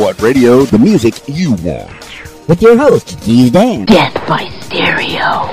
What Radio, the music you want. With your host, Keys Dan. Death by Stereo.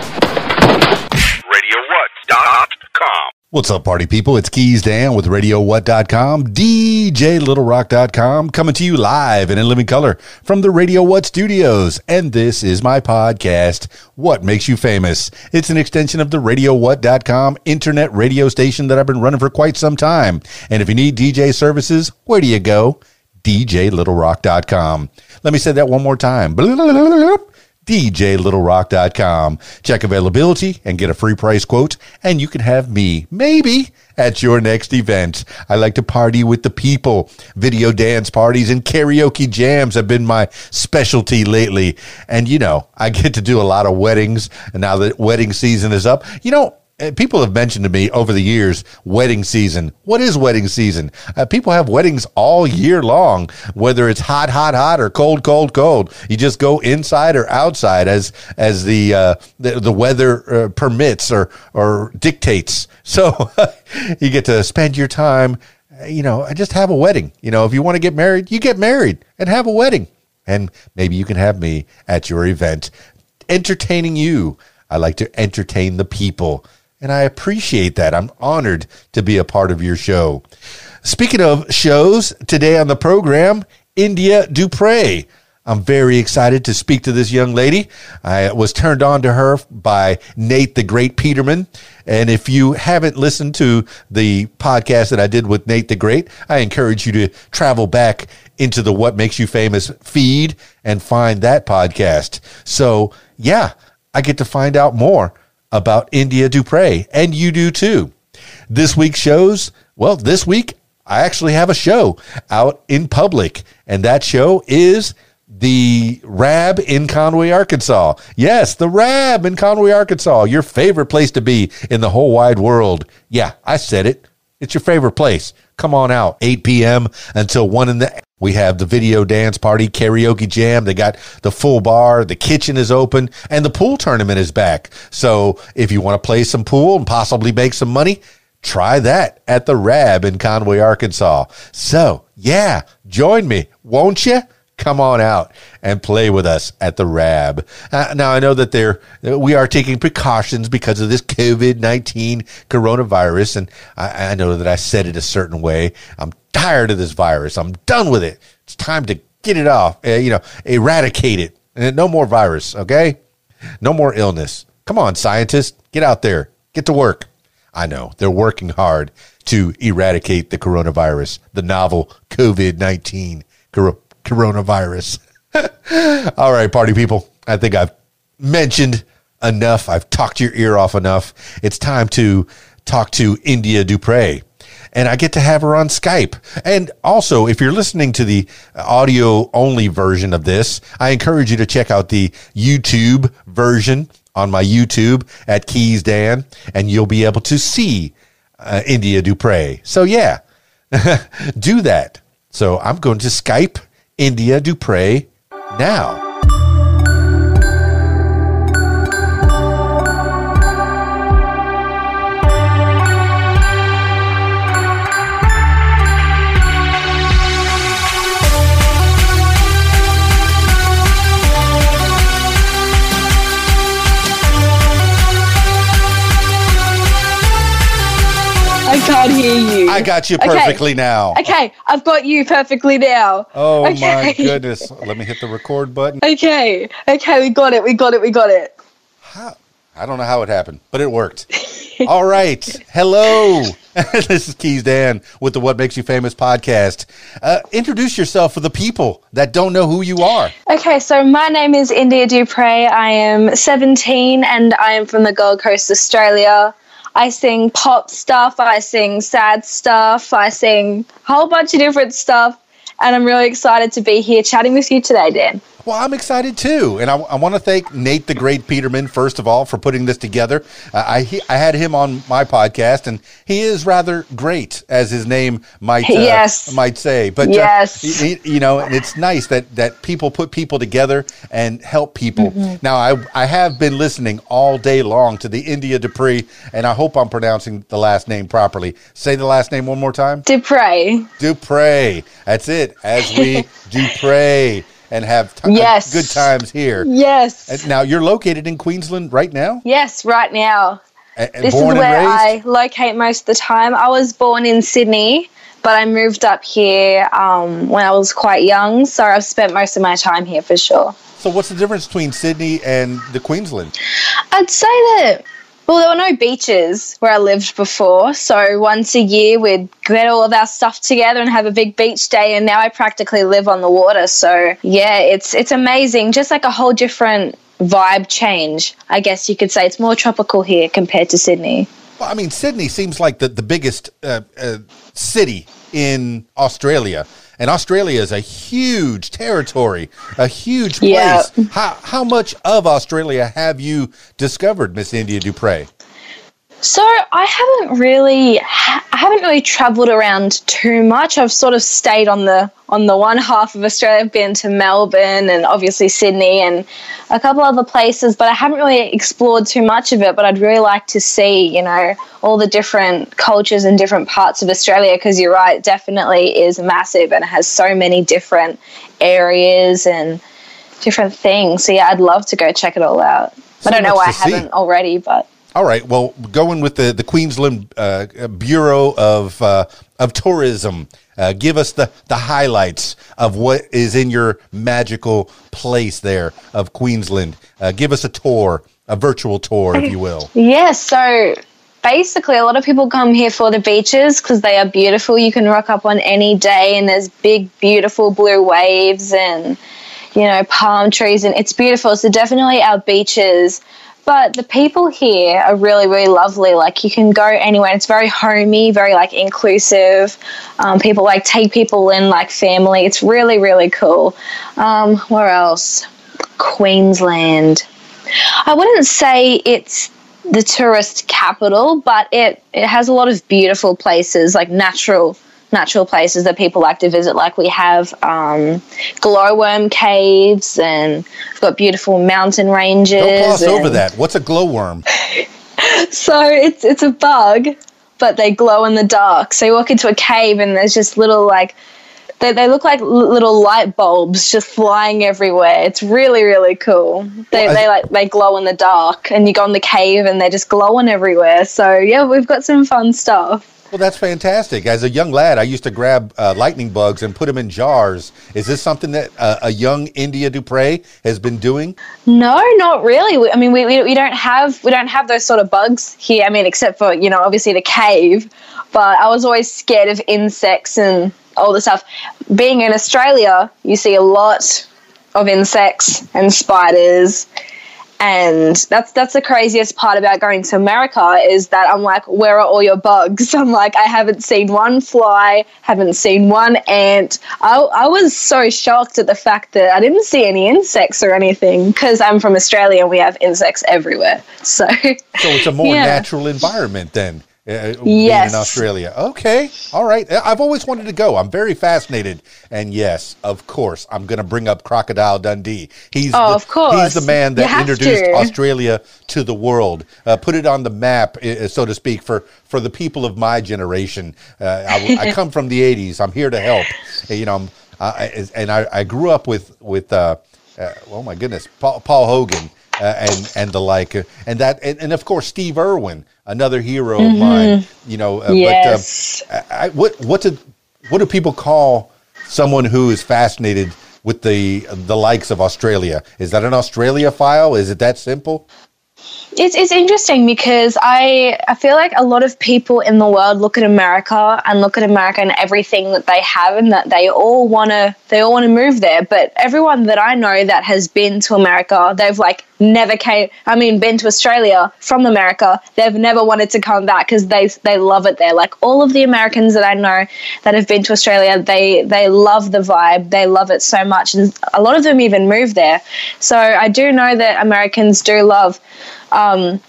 RadioWhat.com. What's up, party people? It's Keys Dan with RadioWhat.com, DJLittleRock.com, coming to you live and in living color from the Radio What studios. And this is my podcast, What Makes You Famous. It's an extension of the RadioWhat.com internet radio station that I've been running for quite some time. And if you need DJ services, where do you go? DJLittleRock.com. Let me say that one more time. DJLittleRock.com. Check availability and get a free price quote, and you can have me, maybe, at your next event. I like to party with the people. Video dance parties and karaoke jams have been my specialty lately. And, you know, I get to do a lot of weddings, and now that wedding season is up, you know, people have mentioned to me over the years wedding season. What is wedding season? Uh, people have weddings all year long whether it's hot hot hot or cold cold cold. You just go inside or outside as as the uh, the, the, weather uh, permits or or dictates. So you get to spend your time uh, you know just have a wedding. You know if you want to get married you get married and have a wedding. And maybe you can have me at your event entertaining you. I like to entertain the people. And I appreciate that. I'm honored to be a part of your show. Speaking of shows, today on the program, India Dupriez. I'm very excited to speak to this young lady. I was turned on to her by Nate the Great Peterman. And if you haven't listened to the podcast that I did with Nate the Great, I encourage you to travel back into the What Makes You Famous feed and find that podcast. So, yeah, I get to find out more about India Dupriez, and you do too. This week's shows, well, this week I actually have a show out in public, and that show is the Rab in Conway, Arkansas. Yes, the Rab in Conway, Arkansas, your favorite place to be in the whole wide world. Yeah, I said it. It's your favorite place. Come on out, 8 p.m. until 1 in the we have the video dance party, karaoke jam. They got the full bar. The kitchen is open and the pool tournament is back. So if you want to play some pool and possibly make some money, try that at the Rab in Conway, Arkansas. So yeah, join me, won't you? Come on out and play with us at the Rab. Uh, now I know that there we are taking precautions because of this COVID nineteen coronavirus, and I, I, know that I said it a certain way. I'm tired of this virus. I'm done with it. It's time to get it off. Uh, you know, eradicate it. And no more virus. Okay, no more illness. Come on, scientists, get out there, get to work. I know they're working hard to eradicate the coronavirus, the novel COVID 19 coronavirus. All right, party people. I think I've mentioned enough. I've talked your ear off enough. It's time to talk to India Dupriez. And I get to have her on Skype. And also, if you're listening to the audio only version of this, I encourage you to check out the YouTube version on my YouTube at Keys Dan, and you'll be able to see uh, India Dupriez. So, yeah, do that. So, I'm going to Skype India Dupriez now. Can't hear you. I got you perfectly okay. now. Okay, I've got you perfectly now. Oh okay. my goodness. Let me hit the record button. Okay. Okay, we got it. We got it. We got it. How? I don't know how it happened, but it worked. All right. Hello. this is Keys Dan with the What Makes You Famous podcast. Uh, introduce yourself for the people that don't know who you are. Okay, so my name is India Dupriez. I am 17 and I am from the Gold Coast, Australia. I sing pop stuff, I sing sad stuff, I sing a whole bunch of different stuff. And I'm really excited to be here chatting with you today, Dan. Well, I'm excited too, and I, I want to thank Nate the Great Peterman first of all for putting this together. Uh, I he, I had him on my podcast, and he is rather great, as his name might uh, Yes. might say. But uh, Yes. he- he- you know, and it's nice that that people put people together and help people. Mm-hmm. Now, I I have been listening all day long to the India Dupriez, and I hope I'm pronouncing the last name properly. Say the last name one more time. Dupriez. Dupriez. That's it. As we do pray and have ti- Yes. good times here. Yes. And now you're located in Queensland right now. yes, right now. A- This is where I locate most of the time. I was born in Sydney, but I moved up here um, when I was quite young, so I've spent most of my time here for sure. so what's the difference between Sydney and the Queensland? I'd say that. Well, there were no beaches where I lived before, so once a year we'd get all of our stuff together and have a big beach day. And now I practically live on the water, so yeah, it's it's amazing. Just like a whole different vibe change, I guess you could say. It's more tropical here compared to Sydney. Well, I mean, Sydney seems like the, the biggest uh, uh, city in Australia. And Australia is a huge territory, a huge place. Yeah. How, how much of Australia have you discovered, Miss India Dupriez? So I haven't really, I haven't really travelled around too much. I've sort of stayed on the on the one half of Australia. I've been to Melbourne and obviously Sydney and a couple other places, but I haven't really explored too much of it. But I'd really like to see, you know, all the different cultures and different parts of Australia because you're right, it definitely is massive and it has so many different areas and different things. So yeah, I'd love to go check it all out. So I don't know why I see. haven't already, but. All right. Well, going with the the Queensland uh, Bureau of uh, of Tourism, uh, give us the the highlights of what is in your magical place there of Queensland. Uh, give us a tour, a virtual tour, if you will. Yeah, so basically, a lot of people come here for the beaches because they are beautiful. You can rock up on any day, and there's big, beautiful blue waves and you know palm trees, and it's beautiful. So definitely our beaches. But the people here are really, really lovely. Like you can go anywhere. It's very homey, very like inclusive. Um, people like take people in like family. It's really, really cool. Um, where else? Queensland. I wouldn't say it's the tourist capital, but it, it has a lot of beautiful places, like natural natural places that people like to visit. Like we have um, glowworm caves, and we've got beautiful mountain ranges. Don't gloss over that. What's a glowworm? So it's it's a bug, but they glow in the dark. So you walk into a cave, and there's just little like. They, they look like little light bulbs just flying everywhere. It's really really cool. They, Well, I- they like they glow in the dark, and you go in the cave, and they're just glowing everywhere. So yeah, we've got some fun stuff. Well, that's fantastic. As a young lad, I used to grab uh, lightning bugs and put them in jars. Is this something that uh, a young India Dupriez has been doing? No, not really. We, I mean, we, we, we don't have we don't have those sort of bugs here. I mean, except for you know obviously the cave. But I was always scared of insects and all the stuff. Being in Australia, you see a lot of insects and spiders. And that's that's the craziest part about going to America is that I'm like, where are all your bugs? I'm like, I haven't seen one fly, haven't seen one ant. I, I was so shocked at the fact that I didn't see any insects or anything because I'm from Australia and we have insects everywhere. So So it's a more Yeah. natural environment then. Uh, Yes. in Australia. Okay. All right. Uh, I've always wanted to go. I'm very fascinated. And yes, of course, I'm going to bring up Crocodile Dundee. He's Oh, the, of course. He's the man that introduced to. Australia to the world. Uh, put it on the map, uh, so to speak, for for the people of my generation. Uh, I, I come from the '80s. I'm here to help. Uh, You know, I'm, I, and I, I grew up with with. Uh, uh, oh my goodness, Paul, Paul Hogan. Uh, and and the like, uh, and that, and, and of course Steve Irwin, another hero of mine. You know, uh, Mm-hmm. Yes. but um, I, I, what what do what do people call someone who is fascinated with the the likes of Australia? Is that an Australia file? Is it that simple? It's, it's interesting because I I feel like a lot of people in the world look at America and look at America and everything that they have and that they all wanna they all wanna move there. But everyone that I know that has been to America, they've like never came. I mean, been to Australia from America. They've never wanted to come back because they they love it there. Like all of the Americans that I know that have been to Australia, they they love the vibe. They love it so much, and a lot of them even move there. So I do know that Americans do love um,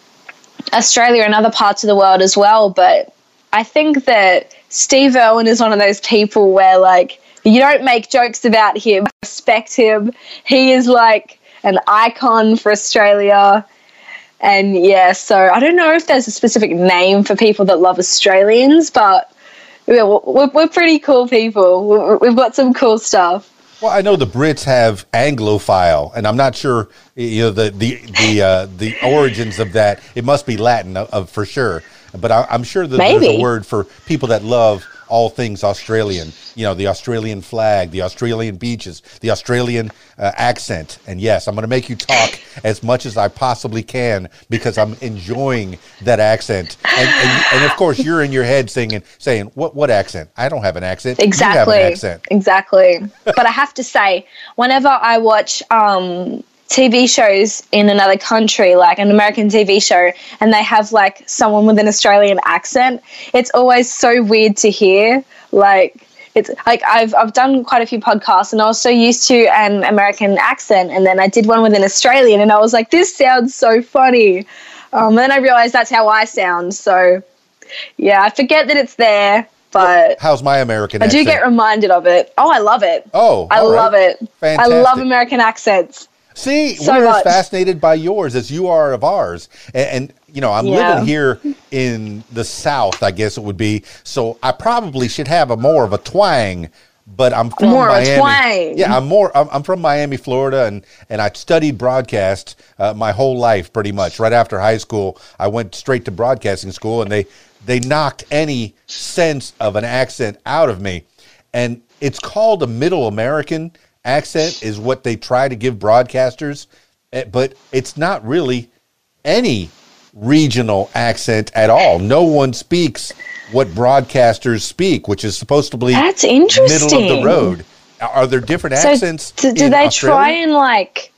Australia and other parts of the world as well. But I think that Steve Irwin is one of those people where like you don't make jokes about him. Respect him. He is like an icon for Australia. And yeah, so I don't know if there's a specific name for people that love Australians, but we're, we're, we're pretty cool people. We've got some cool stuff. Well, I know the Brits have Anglophile, and I'm not sure you know the the the uh, the origins of that. It must be Latin uh, for sure, but I, am sure that Maybe. there's a word for people that love all things Australian. You know, the Australian flag, the Australian beaches, the Australian uh, accent. And yes, I'm going to make you talk as much as I possibly can because I'm enjoying that accent. And, and, and of course, you're in your head singing, saying, "What what accent? I don't have an accent. Exactly. An accent. Exactly. but I have to say, whenever I watch. Um, TV shows in another country, like an American TV show, and they have like someone with an Australian accent, it's always so weird to hear. Like, it's like I've, I've done quite a few podcasts and I was so used to an American accent, and then I did one with an Australian, and I was like, this sounds so funny. Um, and then I realized that's how I sound. So, yeah, I forget that it's there. But how's my American? I accent? do get reminded of it. Oh, I love it. Oh, I right. love it. Fantastic. I love American accents. See, So we're as fascinated by yours as you are of ours. And, and you know, I'm Yeah. living here in the South, I guess it would be. So I probably should have a more of a twang. But I'm from More of a Miami. twang. Yeah, I'm more. I'm, I'm from Miami, Florida, and and I studied broadcast uh, my whole life, pretty much. Right after high school, I went straight to broadcasting school, and they they knocked any sense of an accent out of me. And it's called a Middle American accent, is what they try to give broadcasters, eh, but it's not really any regional accent at all. No one speaks what broadcasters speak, which is supposed to be That's interesting. middle of the road. Are there different So accents? do, they Australia? try and like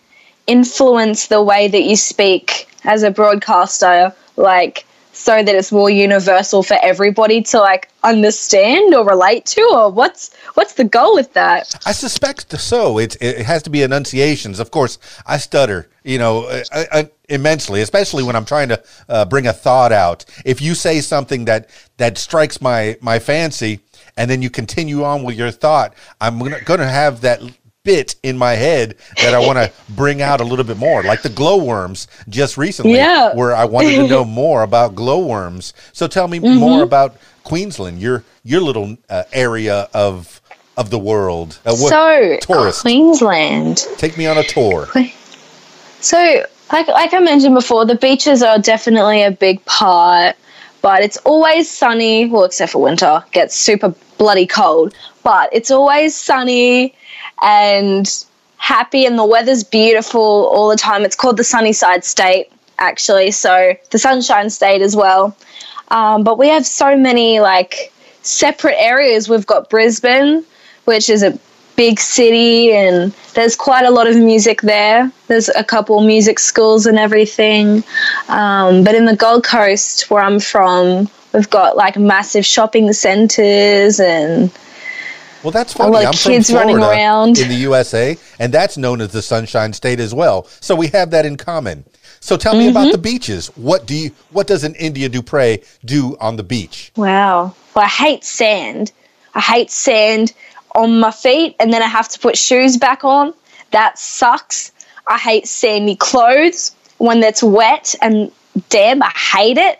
influence the way that you speak as a broadcaster, like so that it's more universal for everybody to like understand or relate to, or what's what's the goal with that? I suspect so. It, it has to be enunciations. Of course, I stutter, you know, uh, uh, immensely, especially when I'm trying to uh, bring a thought out. If you say something that that strikes my my fancy, and then you continue on with your thought, I'm going to have that bit in my head that I want to bring out a little bit more, like the glowworms just recently, Yeah. where I wanted to know more about glowworms. So tell me Mm-hmm. more about Queensland, your your little uh, area of of the world. Uh, what- so tourist. Queensland. Take me on a tour. So, like like I mentioned before, the beaches are definitely a big part, but it's always sunny. Well, except for winter, gets super bloody cold. But it's always sunny and happy, and the weather's beautiful all the time. It's called the Sunnyside State, actually. So the Sunshine State as well. Um, but we have so many like separate areas. We've got Brisbane, which is a big city, and there's quite a lot of music there. There's a couple music schools and everything. Um, but in the Gold Coast, where I'm from, we've got like massive shopping centres and Well, that's funny. of I'm kids from running Florida around. in the USA, and that's known as the Sunshine State as well. So we have that in common. So tell me Mm-hmm. about the beaches. What do you? What does an India Dupriez do on the beach? Wow. Well, I hate sand. I hate sand on my feet and then I have to put shoes back on. That sucks. I hate sandy clothes when it's wet and damn, I hate it.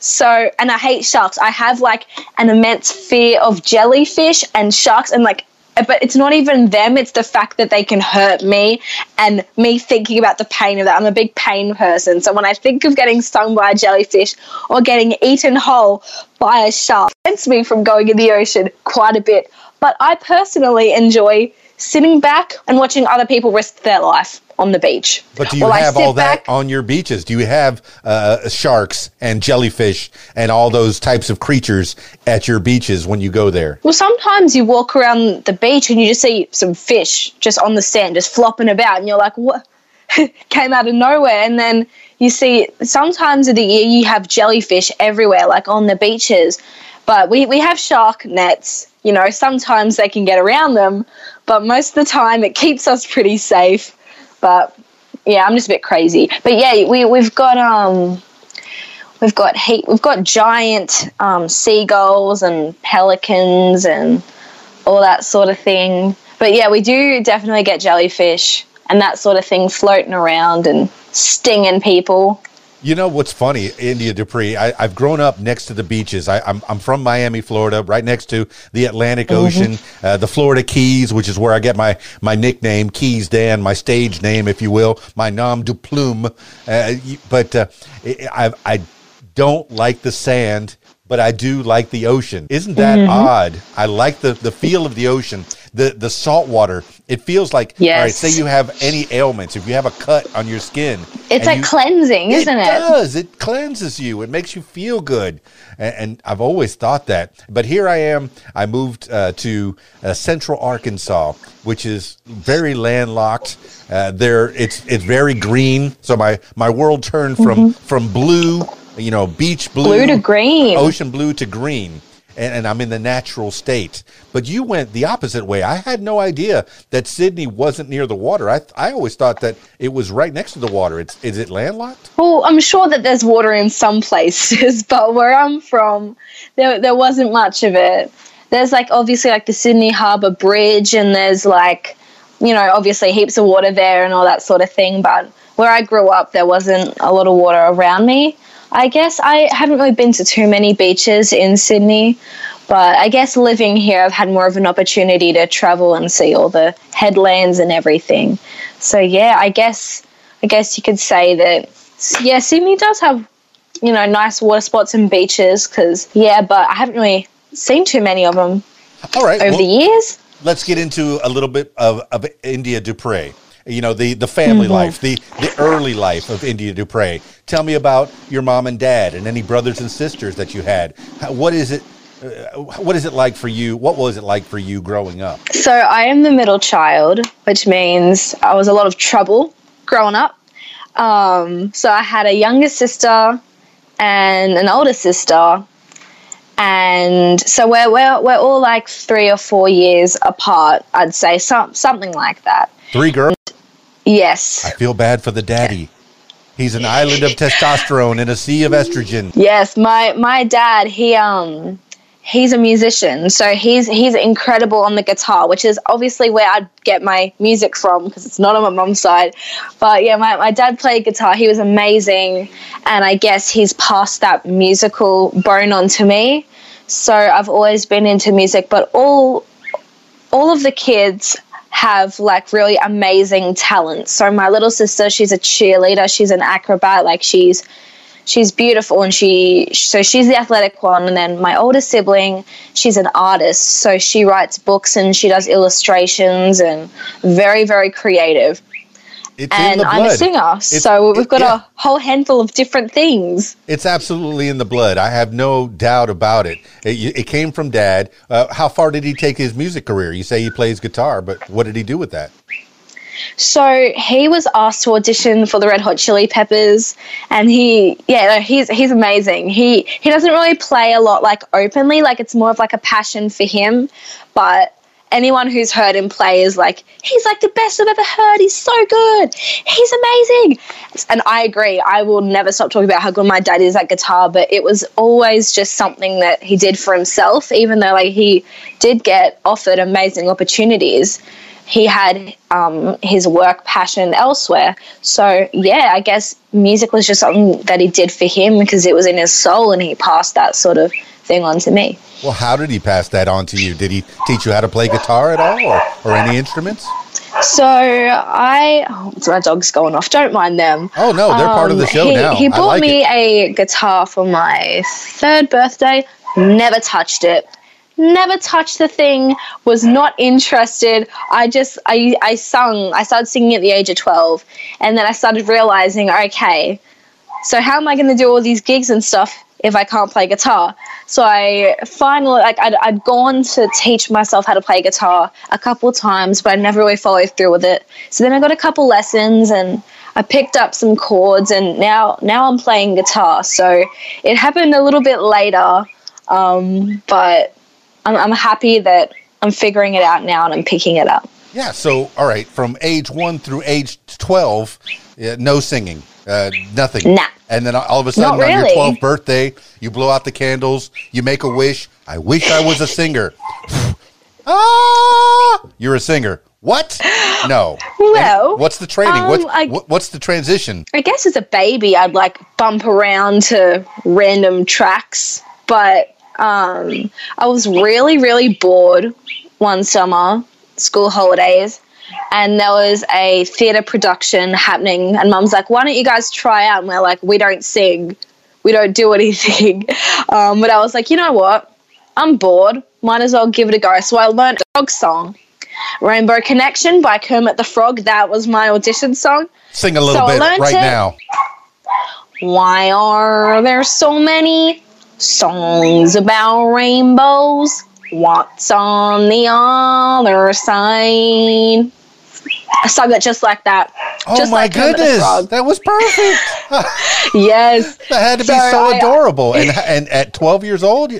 So, and I hate sharks. I have like an immense fear of jellyfish and sharks and like uh, but it's not even them, it's the fact that they can hurt me and me thinking about the pain of that. I'm a big pain person. So when I think of getting stung by a jellyfish or getting eaten whole by a shark, it prevents me from going in the ocean quite a bit. But I personally enjoy sitting back and watching other people risk their life on the beach. But do you I have all that on your beaches? Do you have uh, sharks and jellyfish and all those types of creatures at your beaches when you go there? Well, sometimes you walk around the beach and you just see some fish just on the sand, just flopping about, and you're like, "What? came out of nowhere. And then you see sometimes of the year you have jellyfish everywhere, like on the beaches. But we, we have shark nets. You know, sometimes they can get around them, but most of the time it keeps us pretty safe. But yeah, I'm just a bit crazy. But yeah, we we've got um we've got heat we've got giant um, seagulls and pelicans and all that sort of thing. But yeah, we do definitely get jellyfish and that sort of thing floating around and stinging people. You know what's funny, India Dupriez? I, have grown up next to the beaches. I, am I'm, I'm from Miami, Florida, right next to the Atlantic mm-hmm. Ocean, uh, the Florida Keys, which is where I get my, my nickname, Keys Dan, my stage name, if you will, my nom de plume. Uh, but uh, I, I don't like the sand but I do like the ocean. Isn't that mm-hmm. odd? I like the, the feel of the ocean, the the salt water. It feels like yes. all right. Say you have any ailments, if you have a cut on your skin, it's like you, cleansing, isn't it? It does. It cleanses you. It makes you feel good, and, and I've always thought that. But here I am. I moved uh, to uh, Central Arkansas, which is very landlocked. Uh, there, it's it's very green. So my my world turned from mm-hmm. from blue you know, beach blue, blue to green, ocean blue to green. And, and, I'm in the natural state. But you went the opposite way. I had no idea that Sydney wasn't near the water. I, I always thought that it was right next to the water. It's, is it landlocked? Well, I'm sure that there's water in some places, but where I'm from, there, there wasn't much of it. There's like obviously like the Sydney Harbour Bridge, and there's like, you know, obviously heaps of water there and all that sort of thing. But where I grew up, there wasn't a lot of water around me. I guess I haven't really been to too many beaches in Sydney, but I guess living here, I've had more of an opportunity to travel and see all the headlands and everything. So yeah, I guess I guess you could say that yeah, Sydney does have you know nice water spots and beaches because yeah, but I haven't really seen too many of them. All right, over well, the years. Let's get into a little bit of, of India Dupriez you know the the family mm-hmm. life the the early life of india dupriez tell me about your mom and dad and any brothers and sisters that you had. What is it uh, what is it like for you? What was it like for you growing up? So i am the middle child which means i was a lot of trouble growing up. Um, so i had a younger sister and an older sister. And so we're, we're, we're all like three or four years apart i'd say some, something like that. Three girls Yes. I feel bad for the daddy. He's an island of testosterone in a sea of estrogen. Yes, my my dad, he um he's a musician. So he's he's incredible on the guitar, which is obviously where I'd get my music from because it's not on my mom's side. But yeah, my, my dad played guitar. He was amazing. And I guess he's passed that musical bone on to me. So I've always been into music, but all all of the kids have like really amazing talents. So my little sister, she's a cheerleader, she's an acrobat, like she's she's beautiful and she so she's the athletic one. And then my older sibling she's an artist. So she writes books and she does illustrations and very very creative it's and I'm a singer, it's, so we've got it, yeah. a whole handful of different things. It's absolutely in the blood. I have no doubt about it. It, it came from dad. Uh, how far did he take his music career? You say he plays guitar, but what did he do with that? So he was asked to audition for the Red Hot Chili Peppers, and he, yeah, he's he's amazing. He he doesn't really play a lot like openly, like it's more of like a passion for him, but anyone who's heard him play is like, he's like the best I've ever heard. He's so good. He's amazing. And I agree. I will never stop talking about how good my dad is at guitar, but it was always just something that he did for himself, even though like he did get offered amazing opportunities. He had um, his work passion elsewhere. So, yeah, I guess music was just something that he did for him because it was in his soul and he passed that sort of thing on to me. Well, how did he pass that on to you? Did he teach you how to play guitar at all or, or any instruments? So I, oh, my dog's going off. Don't mind them. Oh no, they're um, part of the um, show he, now. He bought like me it. a guitar for my third birthday. Never touched it. Never touched the thing. Was not interested. I just I I sung. I started singing at the age of twelve, and then I started realizing, okay, so how am I going to do all these gigs and stuff if I can't play guitar? So I finally, like, I'd, I'd gone to teach myself how to play guitar a couple times, but I never really followed through with it. So then I got a couple lessons and I picked up some chords and now now I'm playing guitar. So it happened a little bit later, um, but I'm, I'm happy that I'm figuring it out now and I'm picking it up. Yeah. So, all right, from age one through age 12, yeah, no singing, uh, nothing. Nah. And then all of a sudden Not on your 12th birthday, you blow out the candles, you make a wish. I wish I was a singer. ah, you're a singer. What? No. Well, And what's the training? um, what's, I- what, what's the transition? I guess as a baby, I'd like bump around to random tracks, but um, I was really, really bored one summer, school holidays, and there was a theatre production happening. And mum's like, why don't you guys try out? And we're like, we don't sing, we don't do anything. Um, but I was like, you know what? I'm bored. Might as well give it a go. So I learned a frog song. Rainbow Connection by Kermit the Frog. That was my audition song. Sing a little So bit right it. now. Why are there so many songs about rainbows? What's on the other side? I sung it just like that. Oh just my like goodness. That was perfect. Yes. That had to be So so I- adorable. And and at 12 years old,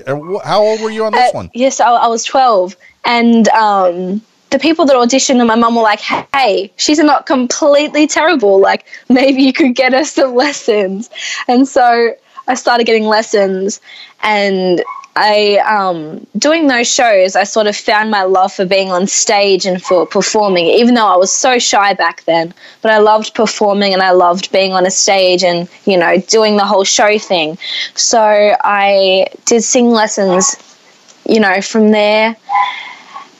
how old were you on this Uh, one? Yes, I, I was 12. And um, the people that auditioned, and my mum were like, hey, she's not completely terrible. Like, maybe you could get her some lessons. And so I started getting lessons. And I, um, doing those shows, I sort of found my love for being on stage and for performing, even though I was so shy back then. But I loved performing and I loved being on a stage and, you know, doing the whole show thing. So I did sing lessons you know, from there.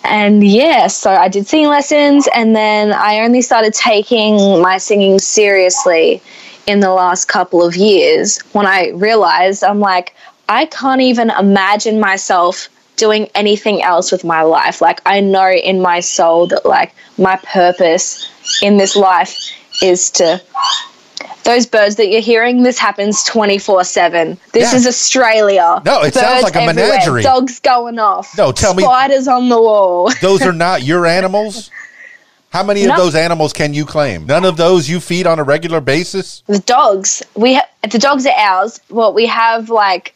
And yeah, so I did singing lessons, and then I only started taking my singing seriously in the last couple of years when I realized I'm like, I can't even imagine myself doing anything else with my life. Like, I know in my soul that, like, my purpose in this life is to those birds that you're hearing, this happens 24 7. This Yeah. is Australia. No, it sounds like a everywhere, menagerie. Dogs going off. No, tell me- Spiders on the wall. Those are not your animals? How many of those animals can you claim? None of those you feed on a regular basis? the dogs, we ha- the dogs are ours. Well, we have like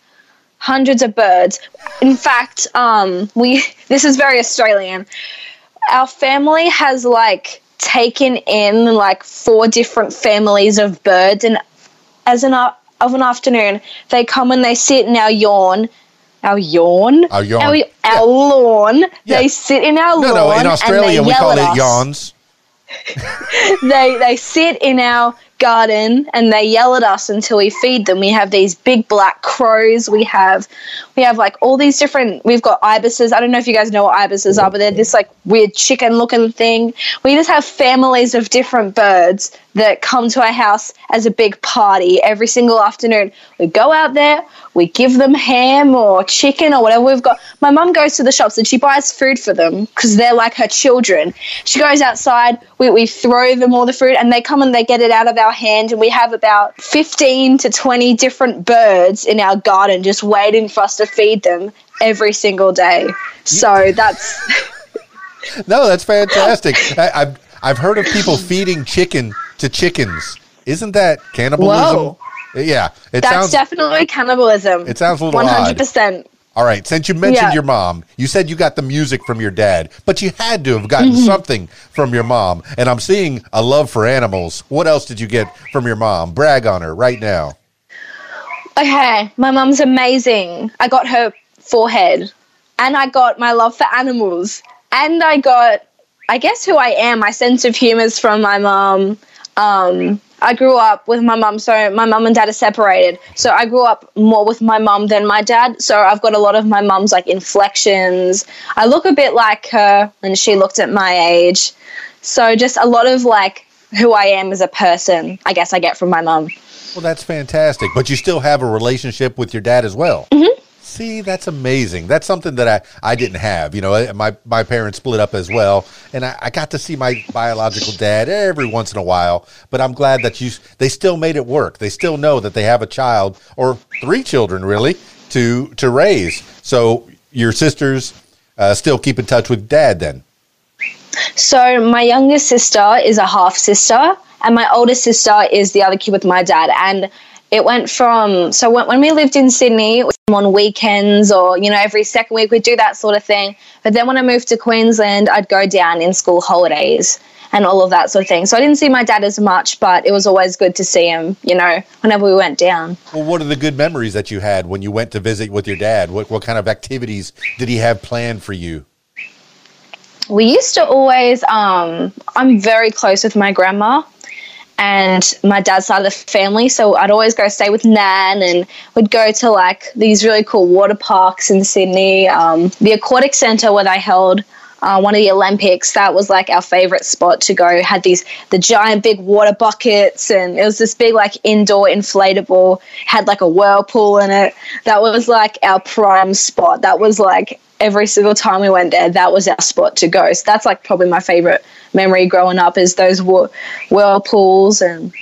hundreds of birds. In fact, um, we this is very Australian. Our family has like taken in like four different families of birds, and as an a- of an afternoon, they come and they sit in our yawn. Our yawn, Our yawn. our, Yeah. lawn. Yeah. They sit in our No, lawn. no, no. in Australia we call it yawns. they they sit in our garden and they yell at us until we feed them. We have these big black crows. We have we have like all these different. We've got ibises. I don't know if you guys know what ibises are, but they're this like weird chicken looking thing. We just have families of different birds that come to our house as a big party every single afternoon. We go out there. We give them ham or chicken or whatever we've got. My mum goes to the shops and she buys food for them because they're like her children. She goes outside, we, we throw them all the food, and they come and they get it out of our hand. And we have about 15 to 20 different birds in our garden just waiting for us to feed them every single day. So that's. No, that's fantastic. I, I've, I've heard of people feeding chicken to chickens. Isn't that cannibalism? Whoa. Yeah, it That's sounds. definitely cannibalism. It sounds a little One odd. All right, since you mentioned Yeah. your mom, you said you got the music from your dad, but you had to have gotten Mm-hmm. something from your mom. And I'm seeing a love for animals. What else did you get from your mom? Brag on her right now. Okay, my mom's amazing. I got her forehead, and I got my love for animals, and I got, I guess, who I am. My sense of humor is from my mom. Um, I grew up with my mum, so my mum and dad are separated. So I grew up more with my mum than my dad. So I've got a lot of my mum's like inflections. I look a bit like her, and she looked at my age. So just a lot of like who I am as a person, I guess I get from my mum. Well, that's fantastic. But you still have a relationship with your dad as well. Mm-hmm. See, that's amazing. That's something that I, I didn't have. You know, my, my parents split up as well. And I, I got to see my biological dad every once in a while. But I'm glad that you they still made it work. They still know that they have a child or three children, really, to, to raise. So your sisters uh, still keep in touch with dad then. So my youngest sister is a half sister, and my older sister is the other kid with my dad. And it went from so when, when we lived in Sydney, on weekends or you know every second week we'd do that sort of thing. But then when I moved to Queensland, I'd go down in school holidays and all of that sort of thing. So I didn't see my dad as much, but it was always good to see him, you know, whenever we went down. Well, what are the good memories that you had when you went to visit with your dad? What what kind of activities did he have planned for you? We used to always um I'm very close with my grandma and my dad's side of the family. So I'd always go stay with Nan and we'd go to like these really cool water parks in Sydney. Um, the aquatic centre where they held uh, one of the Olympics, that was like our favorite spot to go. Had these the giant big water buckets, and it was this big like indoor inflatable. Had like a whirlpool in it. That was like our prime spot. That was like every single time we went there, that was our spot to go. So that's like probably my favorite memory growing up is those whir- whirlpools and.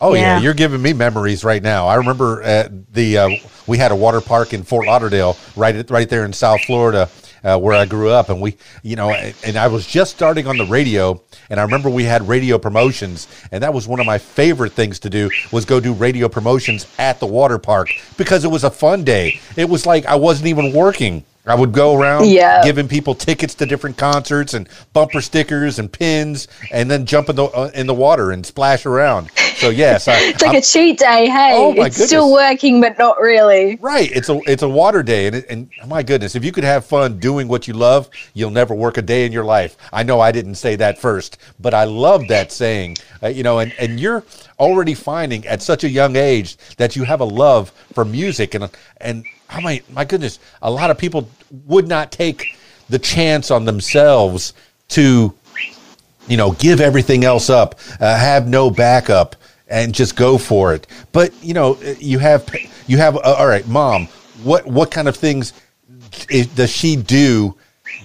Oh yeah. Yeah. you're giving me memories right now. I remember at the uh, we had a water park in Fort Lauderdale, right right there in South Florida, uh, where I grew up, and we, you know, and I was just starting on the radio, and I remember we had radio promotions, and that was one of my favorite things to do was go do radio promotions at the water park because it was a fun day. It was like I wasn't even working. I would go around Yeah. giving people tickets to different concerts and bumper stickers and pins, and then jump in the uh, in the water and splash around. So yes, I, It's like I'm- a cheat day. Hey, Oh, it's still working, but not really. Right. It's a it's a water day, and it, and my goodness, if you could have fun doing what you love, you'll never work a day in your life. I know I didn't say that first, but I love that saying. Uh, you know, and and you're already finding at such a young age that you have a love for music, and and oh my my goodness, a lot of people would not take the chance on themselves to you know, give everything else up, uh, have no backup, and just go for it. But you know, you have you have uh, all right, mom. What what kind of things i does she do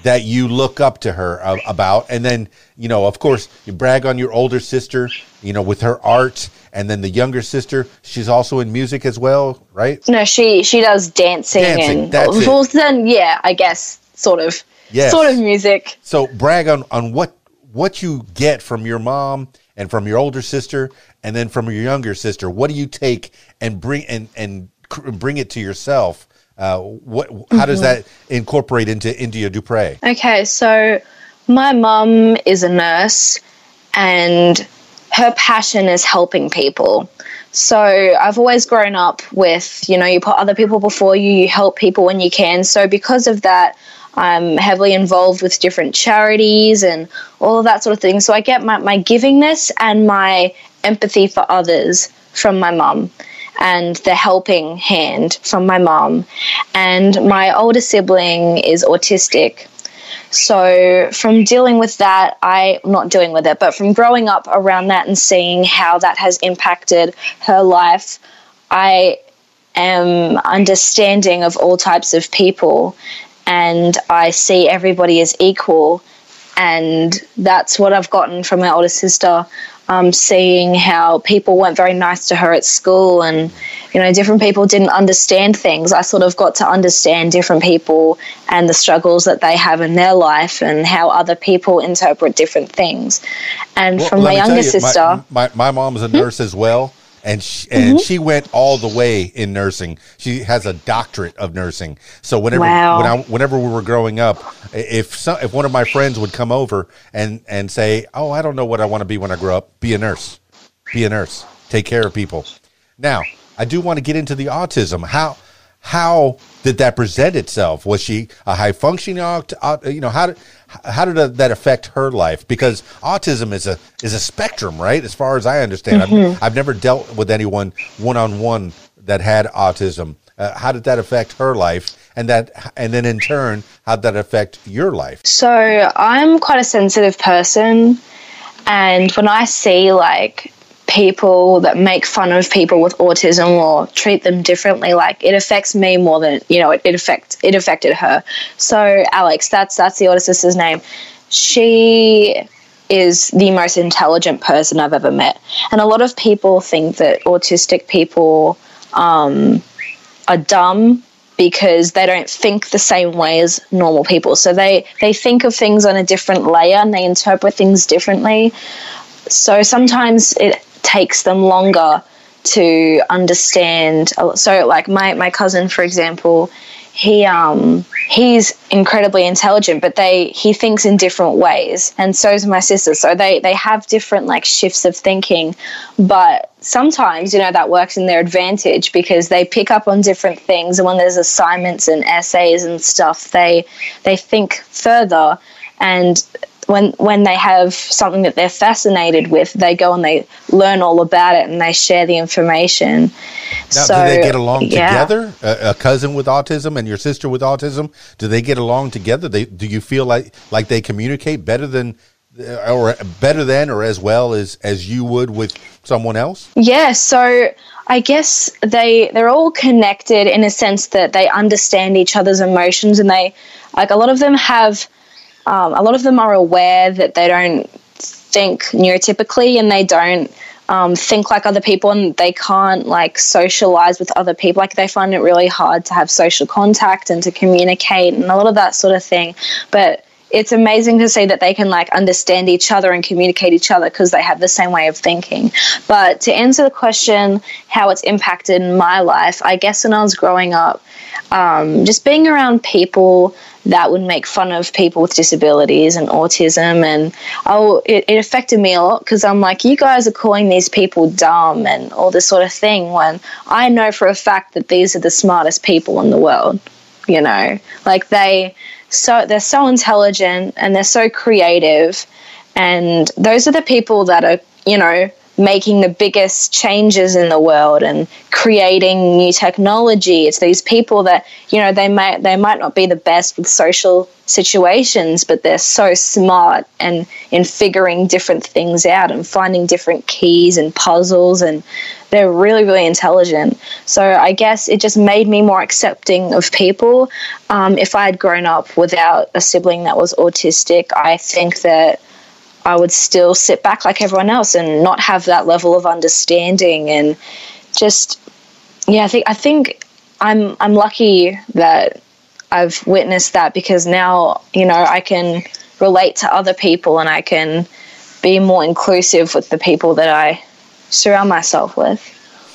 that you look up to her uh, about? And then you know, of course, you brag on your older sister, you know, with her art, and then the younger sister, she's also in music as well, right? No, she she does dancing, Dancing, and that's it. then yeah, I guess sort of Yes. sort of music. So brag on on what what you get from your mom and from your older sister and then from your younger sister. What do you take and bring and and cr- bring it to yourself? Uh, what how does that incorporate into India Dupriez? Okay, so my mom is a nurse, and her passion is helping people. So I've always grown up with, you know, you put other people before you, you help people when you can. So because of that, I'm heavily involved with different charities and all of that sort of thing. So I get my, my givingness and my empathy for others from my mum and the helping hand from my mum. And my older sibling is autistic. So, from dealing with that, I not dealing with it, but from growing up around that and seeing how that has impacted her life, I am understanding of all types of people and I see everybody as equal. And that's what I've gotten from my older sister. Um, seeing how people weren't very nice to her at school and you know different people didn't understand things i sort of got to understand different people and the struggles that they have in their life and how other people interpret different things and Well, from my younger you, sister Hmm? My, my, my mom's a nurse as well. And she, and Mm-hmm. she went all the way in nursing. She has a doctorate of nursing. So whenever Wow. when I, whenever we were growing up, if some, if one of my friends would come over and and say, "Oh, I don't know what I want to be when I grow up," be a nurse. Be a nurse. Take care of people. Now, I do want to get into the autism. How how did that present itself? Was she a high functioning aut- aut- you know, how did how did that affect her life? Because autism is a is a spectrum, right? As far as I understand, I've, I've never dealt with anyone one on one that had autism. Uh, how did that affect her life, and that and then in turn, how did that affect your life? So I'm quite a sensitive person, and when I see like people that make fun of people with autism or treat them differently, like it affects me more than you know it, it affect it affected her. So Alex, that's that's the older sister's name. She is the most intelligent person I've ever met, and a lot of people think that autistic people um, are dumb because they don't think the same way as normal people. So they they think of things on a different layer and they interpret things differently. so sometimes it takes them longer to understand. So, like my, my cousin, for example, he um he's incredibly intelligent but they he thinks in different ways and so is my sister so they they have different like shifts of thinking but sometimes you know that works in their advantage because they pick up on different things and when there's assignments and essays and stuff they they think further and when when they have something that they're fascinated with, they go and they learn all about it and they share the information. Now, so, do they get along yeah. together? A, a, cousin with autism and your sister with autism, do they get along together? They do you feel like like they communicate better than uh, or better than or as well as as you would with someone else? Yeah, so I guess they they're all connected in a sense that they understand each other's emotions and they like a lot of them have um, a lot of them are aware that they don't think neurotypically and they don't um, think like other people and they can't like socialize with other people. Like they find it really hard to have social contact and to communicate and a lot of that sort of thing. But it's amazing to see that they can like understand each other and communicate each other because they have the same way of thinking. But to answer the question, how it's impacted my life, I guess when I was growing up, um, just being around people that would make fun of people with disabilities and autism. And oh, it, it affected me a lot because I'm like, you guys are calling these people dumb and all this sort of thing when I know for a fact that these are the smartest people in the world. You know, like they so they're so intelligent and they're so creative, and those are the people that are you know making the biggest changes in the world and creating new technology. It's these people that, you know, they might they might not be the best with social situations, but they're so smart and in figuring different things out and finding different keys and puzzles and they're really, really intelligent. So I guess it just made me more accepting of people. Um, if I had grown up without a sibling that was autistic, I think that I would still sit back like everyone else and not have that level of understanding and just yeah, I think I think I'm I'm lucky that I've witnessed that because now, you know, I can relate to other people and I can be more inclusive with the people that I surround myself with.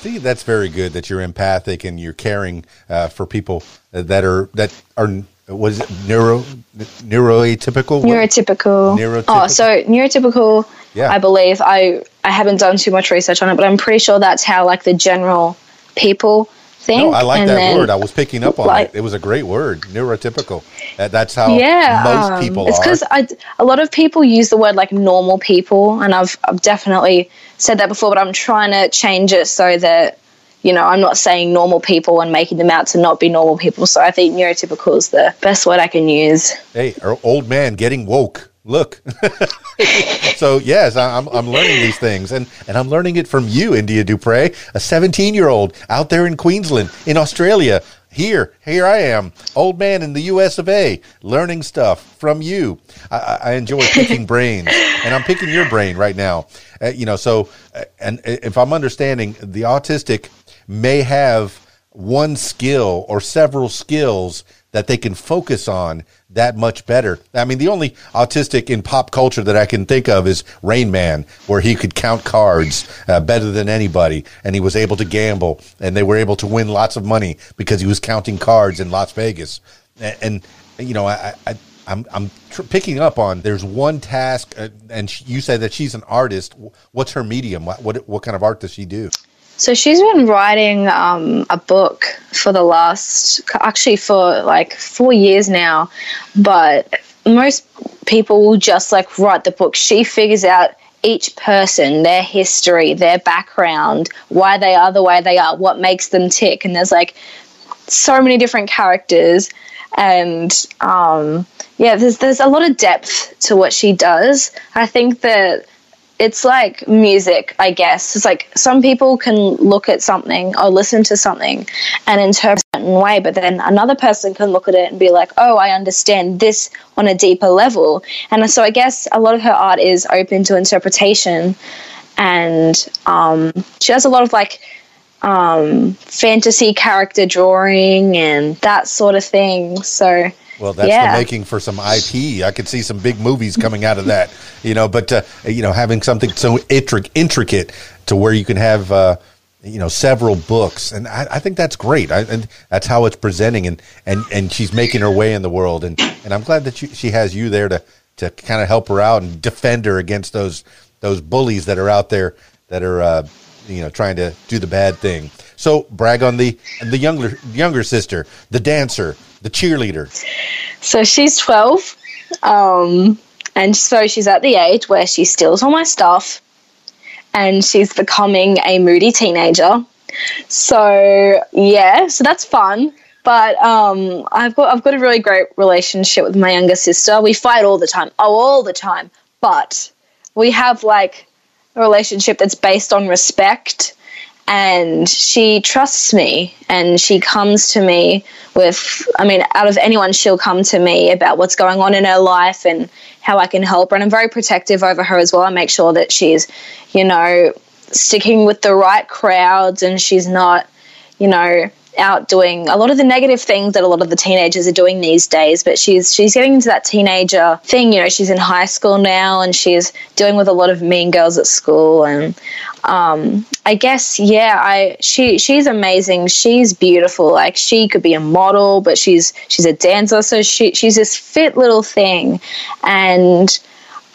See, that's very good that you're empathic and you're caring uh, for people that are that are was it neuro neuroatypical? Neurotypical. Neurotypical. Oh, so neurotypical. Yeah. I believe I I haven't done too much research on it, but I'm pretty sure that's how like the general people think. No, I like that then, word. I was picking up on like, it. It was a great word, neurotypical. That, that's how yeah, most um, people it's because a lot of people use the word like normal people, and I've I've definitely said that before, but I'm trying to change it so that you know, I'm not saying normal people and making them out to not be normal people. So I think neurotypical is the best word I can use. Hey, old man getting woke. Look. so yes, I'm, I'm learning these things and, and I'm learning it from you, India Dupriez, a 17 year old out there in Queensland, in Australia. Here, here I am, old man in the US of A, learning stuff from you. I, I enjoy picking brains, and I'm picking your brain right now. Uh, you know, so, uh, and if I'm understanding, the autistic may have one skill or several skills that they can focus on that much better. I mean, the only autistic in pop culture that I can think of is Rain Man, where he could count cards uh, better than anybody, and he was able to gamble, and they were able to win lots of money because he was counting cards in Las Vegas. And, and you know, I, I I'm I'm tr- picking up on. There's one task, uh, and sh- you say that she's an artist. What's her medium? What, what what kind of art does she do? So she's been writing um, a book for the last, actually for like four years now, but most people will just like write the book. She figures out each person, their history, their background, why they are the way they are, what makes them tick, and there's like so many different characters, and um, yeah, there's there's a lot of depth to what she does. I think that it's like music, I guess. It's like some people can look at something or listen to something and interpret a certain way, but then another person can look at it and be like, oh, I understand this on a deeper level. And so I guess a lot of her art is open to interpretation. And um, she has a lot of like um, fantasy character drawing and that sort of thing. So Well, that's Yeah. the making for some IP. I could see some big movies coming out of that, you know. But uh, you know, having something so intric- intricate to where you can have, uh, you know, several books, and I, I think that's great. I, and that's how it's presenting, and and and she's making her way in the world, and and I'm glad that you, she has you there to to kind of help her out and defend her against those those bullies that are out there that are, uh, you know, trying to do the bad thing. So brag on the the younger younger sister, the dancer, the cheerleader. So she's 12. Um, and so she's at the age where she steals all my stuff and she's becoming a moody teenager. So, yeah, so that's fun. But um, I've got I've got a really great relationship with my younger sister. We fight all the time. Oh, all the time. But we have like a relationship that's based on respect and she trusts me and she comes to me with i mean out of anyone she'll come to me about what's going on in her life and how i can help her and i'm very protective over her as well. I make sure that she's you know sticking with the right crowds and she's not you know out doing a lot of the negative things that a lot of the teenagers are doing these days but she's she's getting into that teenager thing you know she's in high school now and she's dealing with a lot of mean girls at school and um, I guess yeah, I she she's amazing. She's beautiful. Like she could be a model, but she's she's a dancer, so she she's this fit little thing, and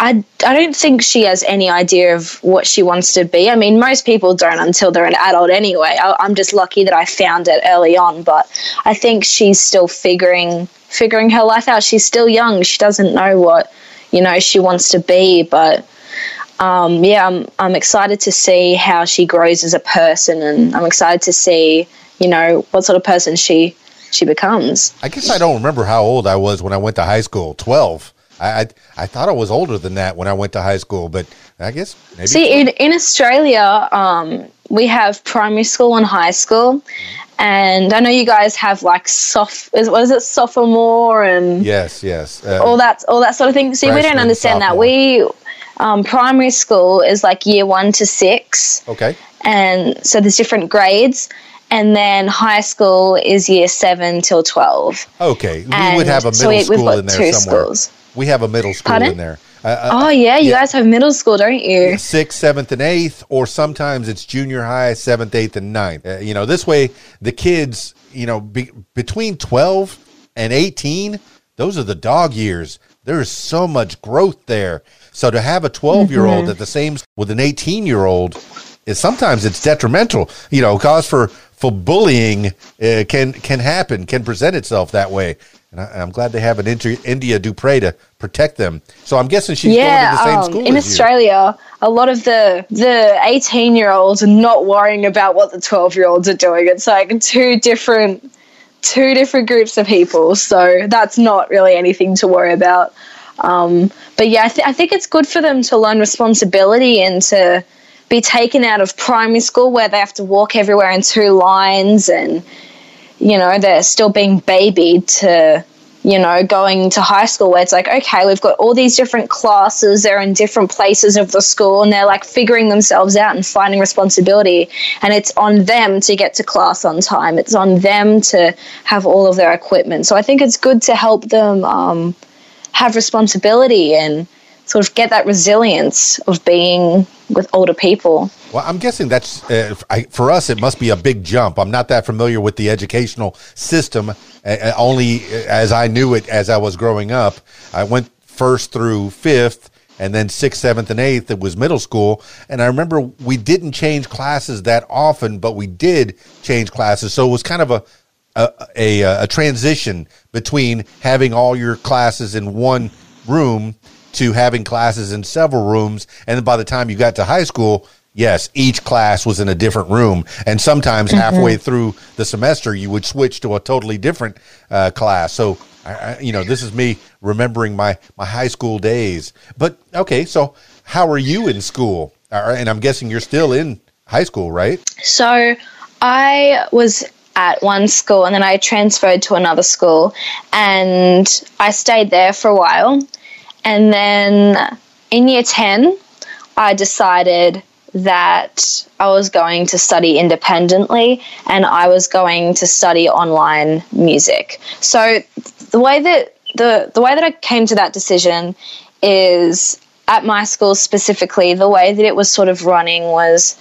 I I don't think she has any idea of what she wants to be. I mean, most people don't until they're an adult anyway. I, I'm just lucky that I found it early on, but I think she's still figuring figuring her life out. She's still young. She doesn't know what you know she wants to be, but um, yeah, I'm, I'm excited to see how she grows as a person, and I'm excited to see, you know, what sort of person she she becomes. I guess I don't remember how old I was when I went to high school. Twelve. I I, I thought I was older than that when I went to high school, but I guess maybe. See, in, in Australia, um, we have primary school and high school, and I know you guys have like soft, is, what is it, sophomore and yes, yes. Uh, all that all that sort of thing. See, we don't understand that. We um, primary school is like year one to six. okay. and so there's different grades and then high school is year 7 till 12 Okay. We And would have a middle we- we've school in there two somewhere. schools. We have a middle school Pardon? in there. Uh, uh, oh yeah you yeah. guys have middle school don't you sixth, seventh, and eighth, or sometimes it's junior high, seventh, eighth, and ninth. Uh, you know, this way the kids, you know, be, between twelve and eighteen, those are the dog years. There is so much growth there. So to have a twelve-year-old Mm-hmm. at the same with an eighteen-year-old is sometimes it's detrimental. You know, cause for for bullying uh, can can happen, can present itself that way. And I, I'm glad they have an Inter, India Dupriez to protect them. So I'm guessing she's yeah going to the same um, school in as you. australia a lot of the the 18 year olds are not worrying about what the 12 year olds are doing it's like two different two different groups of people so that's not really anything to worry about um, but yeah I, th- I think it's good for them to learn responsibility and to be taken out of primary school where they have to walk everywhere in two lines and you know they're still being babied to you know going to high school where it's like okay we've got all these different classes they're in different places of the school and they're like figuring themselves out and finding responsibility. And it's on them to get to class on time. It's on them to have all of their equipment. So i think it's good to help them um, have responsibility and sort of get that resilience of being with older people Well, I'm guessing that's uh, I, for us. It must be a big jump. I'm not that familiar with the educational system. Uh, uh, only as I knew it as I was growing up. I went first through fifth, and then sixth, seventh, and eighth. It was middle school, and I remember we didn't change classes that often, but we did change classes. So it was kind of a a, a, a transition between having all your classes in one room to having classes in several rooms. And then by the time you got to high school, yes, each class was in a different room. And sometimes halfway through the semester, you would switch to a totally different uh, class. So, I, I, you know, this is me remembering my, my high school days. But okay, so how are you in school? All right, and I'm guessing you're still in high school, right? So I was at one school and then I transferred to another school and I stayed there for a while. And then in year 10, I decided that I was going to study independently and I was going to study online music. So the way that the the way that I came to that decision is at my school specifically. The way that it was sort of running was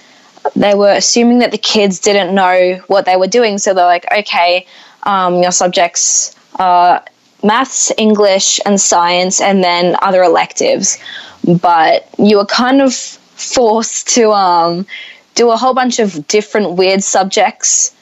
they were assuming that the kids didn't know what they were doing, so they're like, okay, um, your subjects are maths, English, and science, and then other electives. But you were kind of forced to um, do a whole bunch of different weird subjects.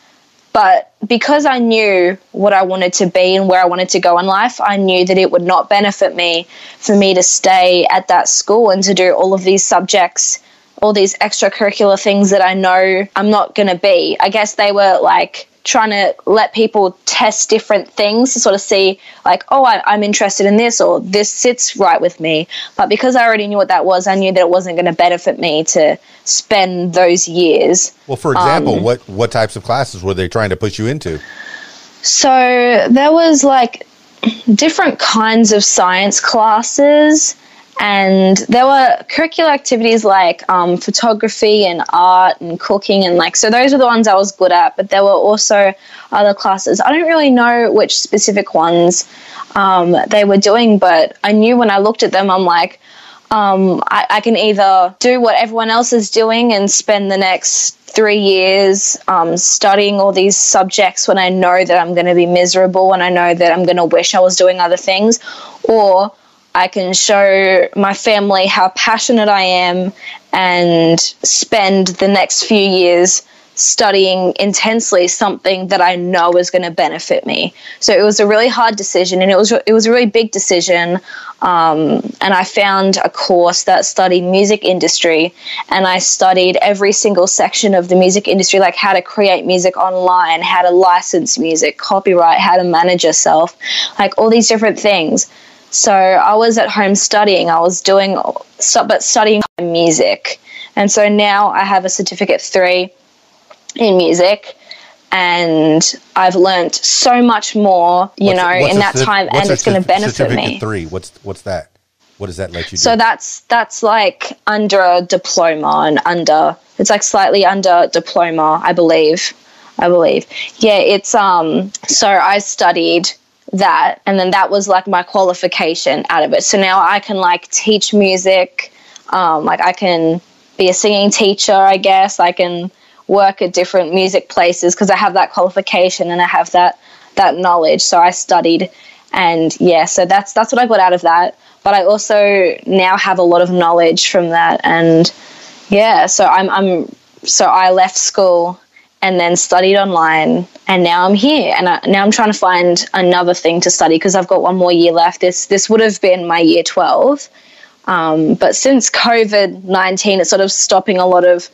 But because I knew what I wanted to be and where I wanted to go in life, I knew that it would not benefit me for me to stay at that school and to do all of these subjects, all these extracurricular things that I know I'm not going to be. I guess they were like trying to let people test different things to sort of see like oh I, am interested in this or this sits right with me. But because i already knew what that was i knew that it wasn't going to benefit me to spend those years. Well for example um, what what types of classes were they trying to push you into? So there was like different kinds of science classes and there were curricular activities like um, photography and art and cooking and like so those were the ones i was good at but there were also other classes. I don't really know which specific ones um, they were doing but i knew when i looked at them i'm like um, I, I, can either do what everyone else is doing and spend the next three years um, studying all these subjects when i know that i'm going to be miserable and i know that i'm going to wish i was doing other things or I can show my family how passionate I am and spend the next few years studying intensely something that I know is going to benefit me. So it was a really hard decision, and it was it was a really big decision. Um, and I found a course that studied music industry, and I studied every single section of the music industry, like how to create music online, how to license music, copyright, how to manage yourself, like all these different things. So I was at home studying. I was doing, but studying music. And so now I have a certificate three in music and I've learned so much more, you what's, know, what's in that time, and it's going to benefit me. Three. What's what's that? What does that let you do? So that's that's like under a diploma and under it's like slightly under diploma, I believe. I believe. Yeah, it's um. So I studied that and then that was like my qualification out of it. So now i can like teach music um, like i can be a singing teacher i guess. I can work at different music places because i have that qualification and i have that that knowledge. So i studied and yeah so that's that's what i got out of that. But i also now have a lot of knowledge from that and yeah so i'm i'm so i left school and then studied online and now I'm here and I, now I'm trying to find another thing to study because I've got one more year left. This this would have been my year 12 um, but since COVID-19 it's sort of stopping a lot of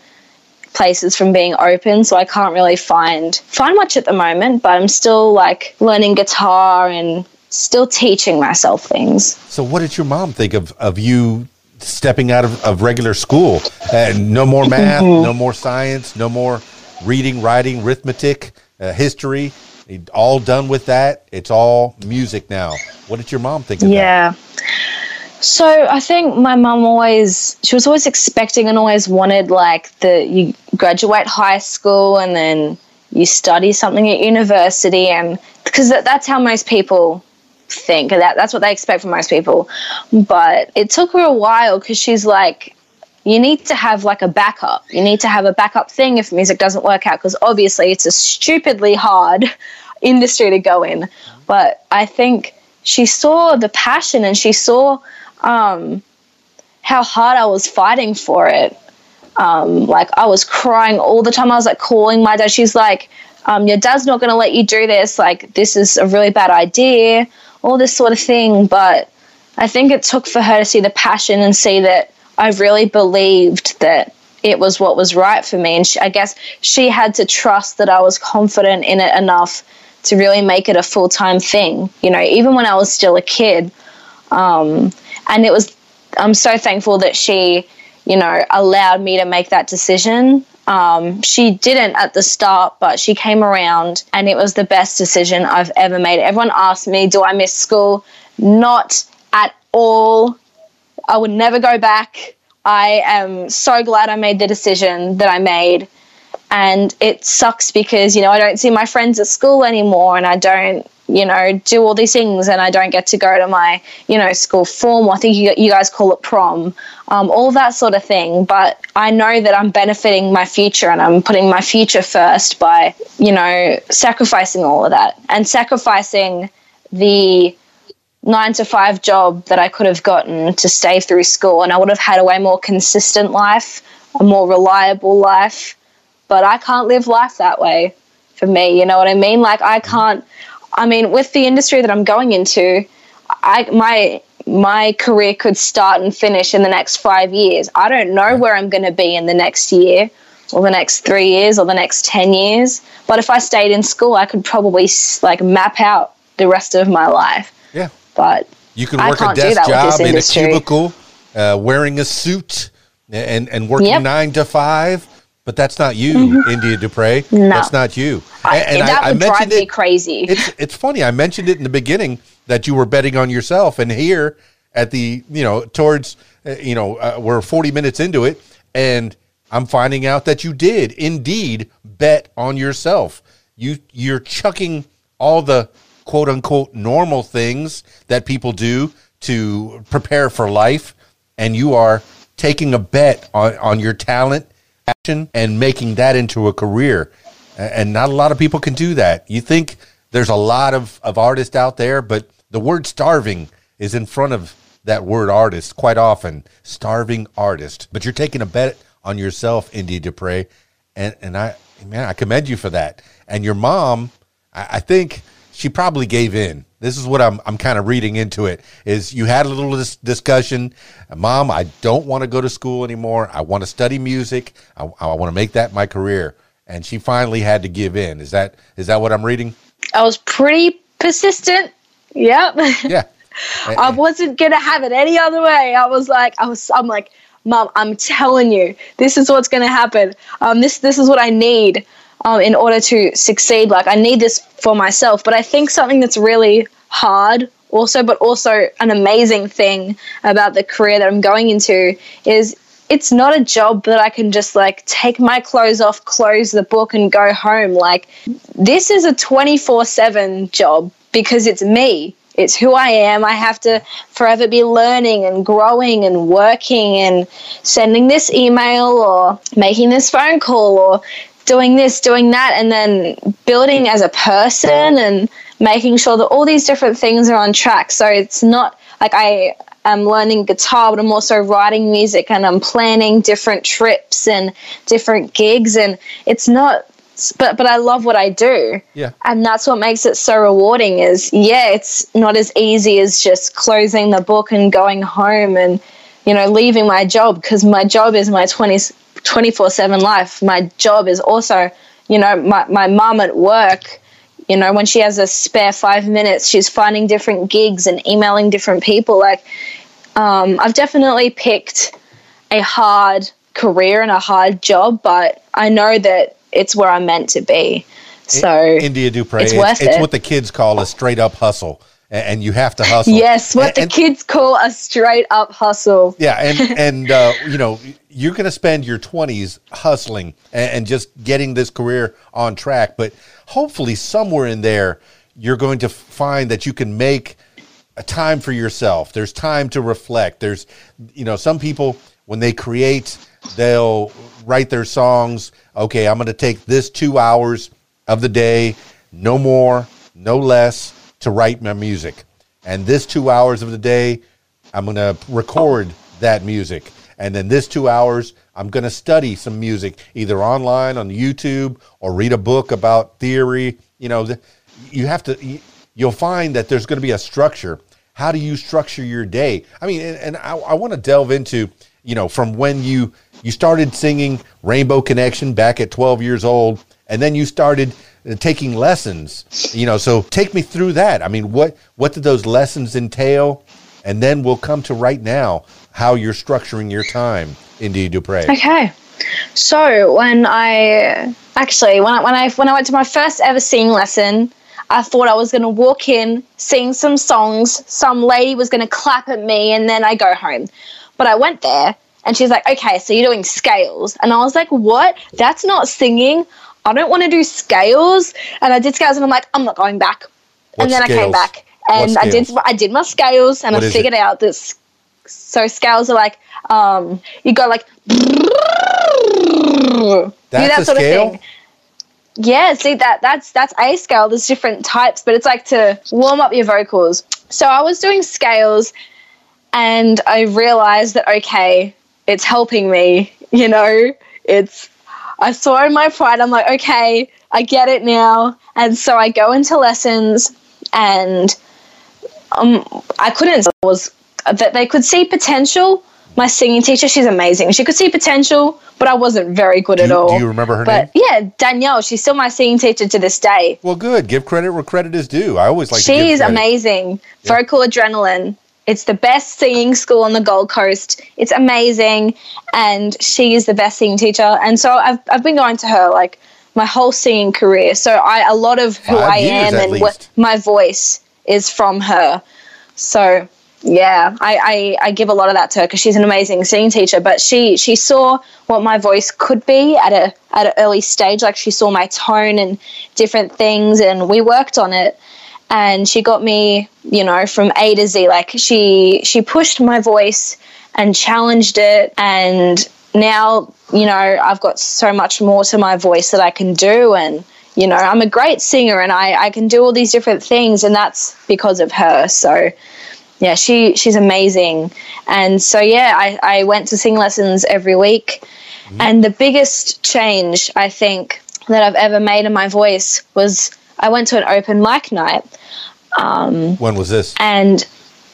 places from being open so I can't really find find much at the moment but I'm still like learning guitar and still teaching myself things. So what did your mom think of of you stepping out of, of regular school? And no more math no more science no more reading, writing, arithmetic, uh, history, all done with that. It's all music now. What did your mom think yeah. that? So I think my mom always she was always expecting and always wanted like the you graduate high school and then you study something at university and because that, that's how most people think that that's what they expect from most people but it took her a while because she's like you need to have like a backup. You need to have a backup thing if music doesn't work out because obviously it's a stupidly hard industry to go in. But I think she saw the passion and she saw um, how hard I was fighting for it. Um, like I was crying all the time. I was like calling my dad. She's like, um, "Your dad's not going to let you do this. Like this is a really bad idea." All this sort of thing. But I think it took for her to see the passion and see that I really believed that it was what was right for me. And she, I guess she had to trust that I was confident in it enough to really make it a full time thing, you know, even when I was still a kid. Um, and it was, I'm so thankful that she, you know, allowed me to make that decision. Um, she didn't at the start, but she came around and it was the best decision I've ever made. Everyone asked me, Do I miss school? Not at all. I would never go back. I am so glad I made the decision that I made. And it sucks because, you know, I don't see my friends at school anymore and I don't you know, do all these things and I don't get to go to my, you know, school form. I think you, you guys call it prom, um, all that sort of thing. But I know that I'm benefiting my future and I'm putting my future first by, you know, sacrificing all of that and sacrificing the nine to five job that I could have gotten to stay through school. And I would have had a way more consistent life, a more reliable life. But I can't live life that way for me. You know what I mean? Like, I can't I mean, with the industry that I'm going into, I my my career could start and finish in the next five years. I don't know where I'm going to be in the next year, or the next three years, or the next ten years. But if I stayed in school, I could probably like map out the rest of my life. But you can work a desk job in a cubicle, uh, wearing a suit, and and working yep. nine to five but that's not you, mm-hmm. India Dupriez. No. That's not you. I, and, that I, would I drive me crazy. It's it's funny. I mentioned it in the beginning that you were betting on yourself, and here at the you know towards uh, you know uh, we're forty minutes into it, and I'm finding out that you did indeed bet on yourself. You you're chucking all the quote unquote normal things that people do to prepare for life, and you are taking a bet on, on your talent passion and making that into a career. And not a lot of people can do that. You think there's a lot of, of artists out there, but the word starving is in front of that word artist quite often. Starving artist. But you're taking a bet on yourself, India Dupriez. And, and I, man, I commend you for that. And your mom, I, I think she probably gave in. This is what I'm I'm kind of reading into it. Is you had a little dis- discussion, Mom? I don't want to go to school anymore. I want to study music. I, I want to make that my career. And she finally had to give in. Is that is that what I'm reading? I was pretty persistent. Yep. Yeah. I wasn't gonna have it any other way. I was like, I was, I'm like, Mom, I'm telling you, this is what's gonna happen. Um, this this is what I need um, in order to succeed. Like, I need this for myself. But I think something that's really hard also, but also an amazing thing about the career that I'm going into is it's not a job that I can just like take my clothes off, close the book, and go home. Like, this is a 24 7 job because it's me. It's who I am. I have to forever be learning and growing and working and sending this email or making this phone call or doing this, doing that, and then building as a person and making sure that all these different things are on track. So it's not like I am learning guitar, but I'm also writing music and I'm planning different trips and different gigs. And it's not, but but I love what I do. Yeah. And that's what makes it so rewarding. Is yeah, it's not as easy as just closing the book and going home and you know leaving my job because my job is my 20s 24 7 life. My job is also, you know, my, my mom at work, you know, when she has a spare five minutes, she's finding different gigs and emailing different people. Like, um, I've definitely picked a hard career and a hard job, but I know that it's where I'm meant to be. So, India Dupriez, it's, it's, it's what the kids call a straight up hustle and you have to hustle. Yes, what and, the kids call a straight up hustle. Yeah, and and uh, you know you're going to spend your 20s hustling and, and, just getting this career on track, but hopefully somewhere in there you're going to find that you can make a time for yourself. There's time to reflect. There's you know some people when they create they'll write their songs. Okay, I'm going to take this two hours of the day, no more, no less to write my music. And this two hours of the day, I'm going to record that music. And then this two hours, I'm going to study some music, either online on YouTube or read a book about theory. You know, you have to, you'll find that there's going to be a structure. How do you structure your day? I mean, and, and I, I want to delve into, you know, from when you, you started singing Rainbow Connection back at 12 years old, and then you started taking lessons. You know, so take me through that. I mean, what what did those lessons entail? And then we'll come to right now how you're structuring your time, India Dupriez. Okay. So when I actually when I when I when I went to my first ever singing lesson, I thought I was going to walk in, sing some songs, some lady was going to clap at me, and then I go home. But I went there, and she's like, "Okay, so you're doing scales," and I was like, "What? That's not singing." I don't want to do scales. And I did scales and I'm like, I'm not going back. What and then I came back and I did? I did my scales and What I figured it? out this. So scales are like um, you go like That's that a sort scale? of thing. Yeah, see that that's that's a scale. There's different types, but it's like to warm up your vocals. So I was doing scales and I realized that okay, it's helping me, you know. It's I saw in my pride, I'm like, okay, I get it now. And so I go into lessons and um I couldn't was that they could see potential. My singing teacher, she's amazing. She could see potential, but I wasn't very good Do at you, all. do you remember her But name? yeah, Danielle, she's still my singing teacher to this day. Well, good. Give credit where credit is due. I always like to give she is credit. amazing. Vocal adrenaline. It's the best singing school on the Gold Coast. It's amazing, and she is the best singing teacher. And so I've I've been going to her like my whole singing career. So I a lot of who Five I am and least. what my voice is from her. So yeah, I, I, I give a lot of that to her because she's an amazing singing teacher. But she she saw what my voice could be at a at an early stage. Like she saw my tone and different things, and we worked on it. And she got me, you know, from A to Z. Like she she pushed my voice and challenged it, and now you know I've got so much more to my voice that I can do. And you know i'm a great singer and I, I can do all these different things. And that's because of her. So yeah she she's amazing. And so yeah i, I went to sing lessons every week. Mm-hmm. And the biggest change i think that i've ever made in my voice was i went to an open mic night When was this? and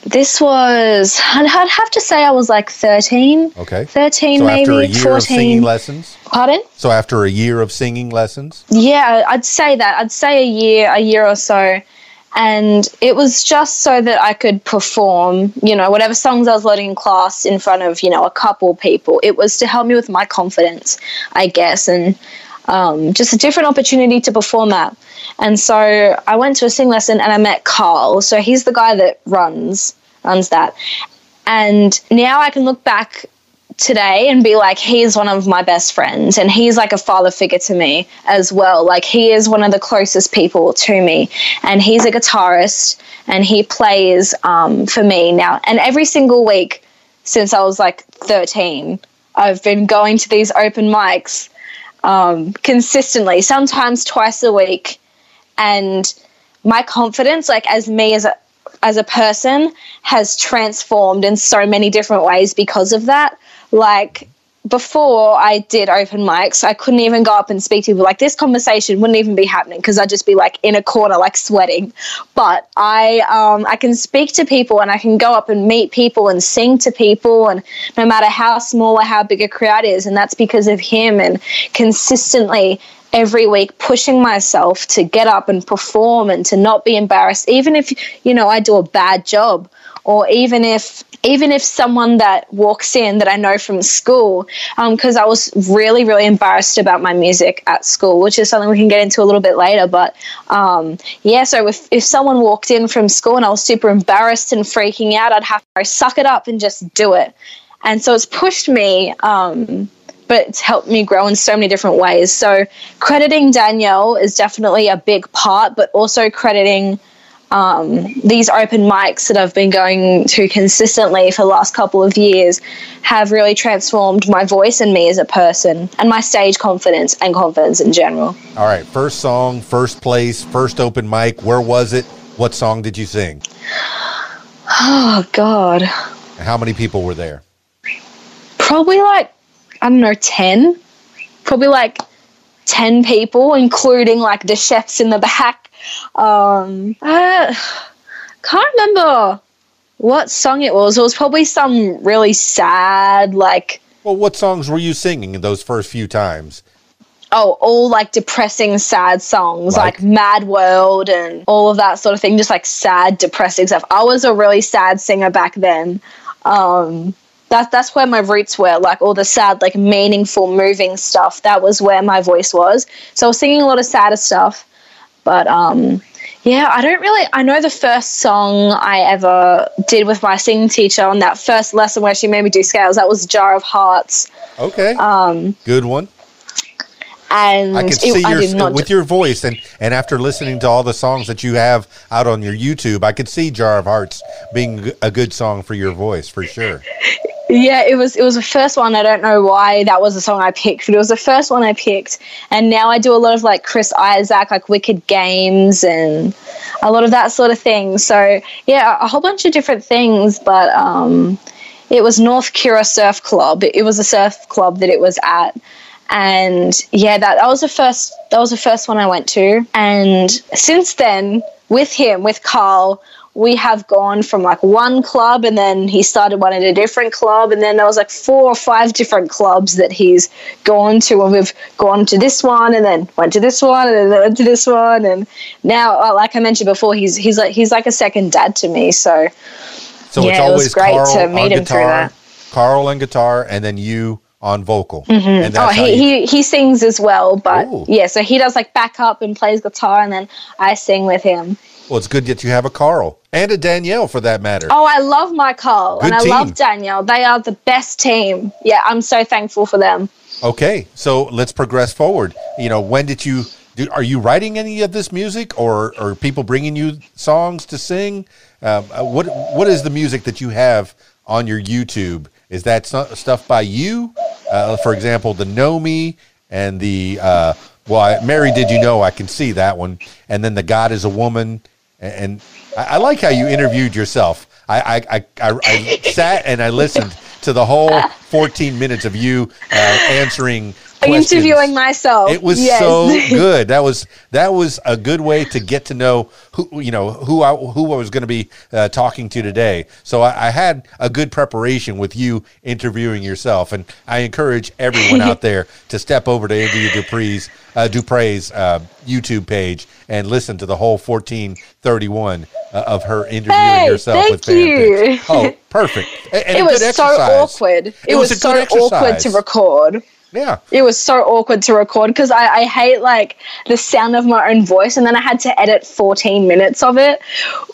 this was i'd I'd have to say i was like 13 Okay. 13 so maybe after a year of 14 singing lessons. pardon So after a year of singing lessons. Yeah, I'd say that. I'd say a year, a year or so. And it was just so that I could perform, you know, whatever songs I was learning in class in front of, you know, a couple people. It was to help me with my confidence, I guess, and um, just a different opportunity to perform at. And so I went to a sing lesson and I met Carl. So he's the guy that runs runs that. And now I can look back today and be like, he's one of my best friends and he's like a father figure to me as well. Like, he is one of the closest people to me and he's a guitarist and he plays um, for me now. And every single week since I was like 13, I've been going to these open mics um, consistently, sometimes twice a week. And my confidence, like as me as a as a person, has transformed in so many different ways because of that. Like before I did open mics, I couldn't even go up and speak to people. Like this conversation wouldn't even be happening because I'd just be like in a corner, like sweating. But I, um, I can speak to people and I can go up and meet people and sing to people, and no matter how small or how big a crowd is, and that's because of him and consistently every week pushing myself to get up and perform and to not be embarrassed even if you know I do a bad job or even if even if someone that walks in that I know from school because I was really really embarrassed about my music at school which is something we can get into a little bit later but um, yeah so if, if someone walked in from school and I was super embarrassed and freaking out I'd have to suck it up and just do it and so it's pushed me um, but it's helped me grow in so many different ways. So crediting Danielle is definitely a big part, but also crediting um, these open mics that I've been going to consistently for the last couple of years have really transformed my voice and me as a person and my stage confidence and confidence in general. All right. First song, first place, first open mic. Where was it? What song did you sing? Oh, God. How many people were there? Probably like, I don't know, 10. Probably like 10 people, including like the chefs in the back. Um, I can't remember what song it was. It was probably some really sad, like, Well, what songs were you singing in those first few times? oh, all like depressing, sad songs, Like? like Mad World and all of that sort of thing, just like sad, depressing stuff. I was a really sad singer back then. Um, that, that's where my roots were, like all the sad, like meaningful, moving stuff. That was where my voice was. So I was singing a lot of sadder stuff. But um, yeah, I don't really. I know the first song I ever did with my singing teacher on that first lesson where she made me do scales. That was Jar of Hearts. Okay. Um, Good one. and I can see I your with your voice, and and after listening to all the songs that you have out on your YouTube, I could see "Jar of Hearts" being a good song for your voice for sure. Yeah, it was it was the first one. I don't know why that was the song I picked, but it was the first one I picked. And now I do a lot of like Chris Isaak, like Wicked Games, and a lot of that sort of thing. So yeah, a whole bunch of different things. But um, it was North Kirra Surf Club. It, was a surf club that it was at. And yeah, that, that was the first that was the first one I went to. And since then, with him, with Carl, we have gone from like one club and then he started one at a different club and then there was like four or five different clubs that he's gone to and we've gone to this one and then went to this one and then went to this one and now uh, like I mentioned before he's he's like he's like a second dad to me so So Yeah, it's it was great Carl to meet him through that. Carl on guitar, and then you on vocal. And oh he, you- he he sings as well but Ooh. yeah so he does like backup and plays guitar and then I sing with him well, it's good that you have a Carl and a Danielle for that matter. Oh, I love my Carl Good and I love Danielle. They are the best team. Yeah, I'm so thankful for them. Okay, so let's progress forward. You know, when did you? Do, are you writing any of this music, or are people bringing you songs to sing? Um, uh, what what is the music that you have on your YouTube? Is that stu- stuff by you? Uh, for example, the Know Me and the uh, well, I, Mary, did you know? I can see that one, and then the God is a woman, and, I, I like how you interviewed yourself. I I, I, I, I sat and I listened to the whole 14 minutes of you uh, answering. Questions. Interviewing myself. It was Yes. so good. That was that was a good way to get to know who you know who I who I was going to be uh, talking to today. So I, I had a good preparation with you interviewing yourself, and I encourage everyone out there to step over to India Dupriez's uh, Dupriez's uh, YouTube page and listen to the whole fourteen thirty one uh, of her interviewing Hey, herself thank with you. Oh, perfect! And, and it was so awkward. It, It was, was so awkward to record. Yeah. It was so awkward to record because I, I hate like the sound of my own voice, and then I had to edit 14 minutes of it.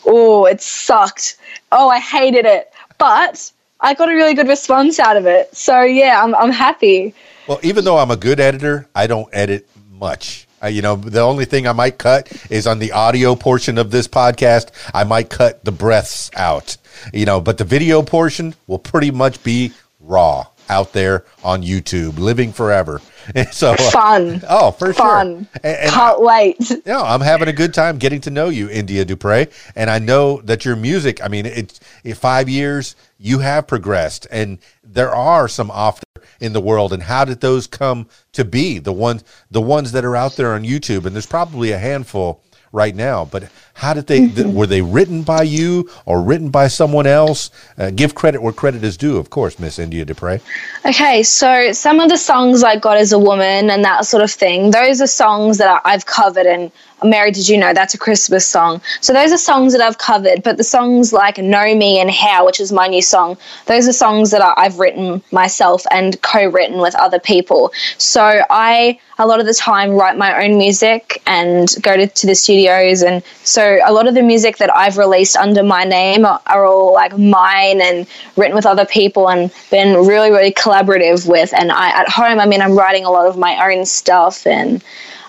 Oh, it sucked. Oh, I hated it. But I got a really good response out of it. So yeah, I'm, I'm happy. Well, even though I'm a good editor, I don't edit much. Uh, you know, the only thing I might cut is on the audio portion of this podcast. I might cut the breaths out. You know, but the video portion will pretty much be raw out there on YouTube, living forever. so uh, Fun. Oh, for Fun. sure. And, and Can't wait. no, I'm having a good time getting to know you, India Dupriez, and I know that your music. I mean, it's in five years you have progressed, and there are some off in the world. And how did those come to be? The ones, the ones that are out there on YouTube, and there's probably a handful right now. But how did they? th- were they written by you or written by someone else? Uh, give credit where credit is due, of course, Miss India Dupriez. Okay, so some of the songs I got as a woman and that sort of thing, those are songs that I've covered. And Mary, did you know that's a Christmas song? So those are songs that I've covered. But the songs like Know Me and How, which is my new song, those are songs that I've written myself and co written with other people. So I, a lot of the time, write my own music and go to, to the studios. And so a lot of the music that I've released under my name are, are all like mine and written with other people and been really, really collaborative with. And I, at home, I mean, I'm writing a lot of my own stuff and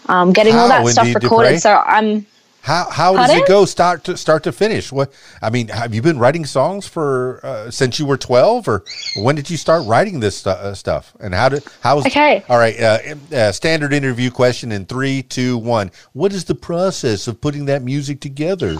um, getting all How, that stuff recorded. Dupriez? So I'm. How how does it go start to start to finish? What I mean, have you been writing songs for uh, since you were twelve, or when did you start writing this stu- uh, stuff? And how did how's Okay. All right, uh, uh, standard interview question in three, two, one. What is the process of putting that music together?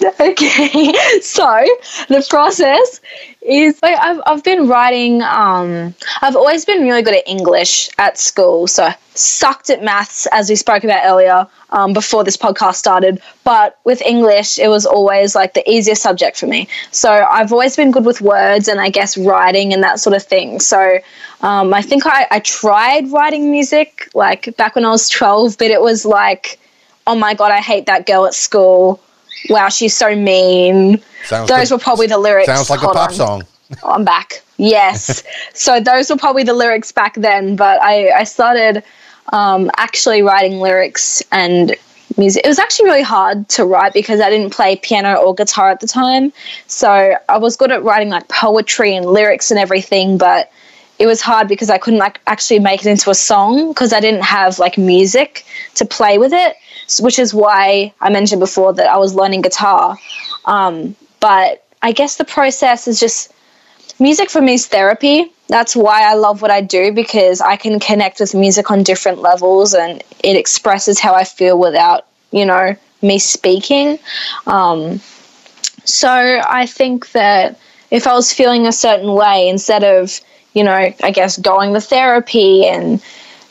Okay, so the process is like I've, I've been writing. Um, I've always been really good at English at school, so sucked at maths as we spoke about earlier um, before this podcast started. But with English, it was always like the easiest subject for me. So I've always been good with words and I guess writing and that sort of thing. So um, I think I, I tried writing music like back when I was twelve, but it was like, oh my god, I hate that girl at school wow, she's so mean. Sounds those like- were probably the lyrics. Sounds like a pop on. song. Oh, I'm back. Yes. so those were probably the lyrics back then, but I, I started um, actually writing lyrics and music. It was actually really hard to write because I didn't play piano or guitar at the time. So I was good at writing like poetry and lyrics and everything, but it was hard because I couldn't like actually make it into a song because I didn't have like music to play with it, which is why I mentioned before that I was learning guitar. Um, but I guess the process is just music for me is therapy. That's why I love what I do because I can connect with music on different levels and it expresses how I feel without, you know, me speaking. Um, so I think that if I was feeling a certain way, instead of, you know, I guess going to therapy and,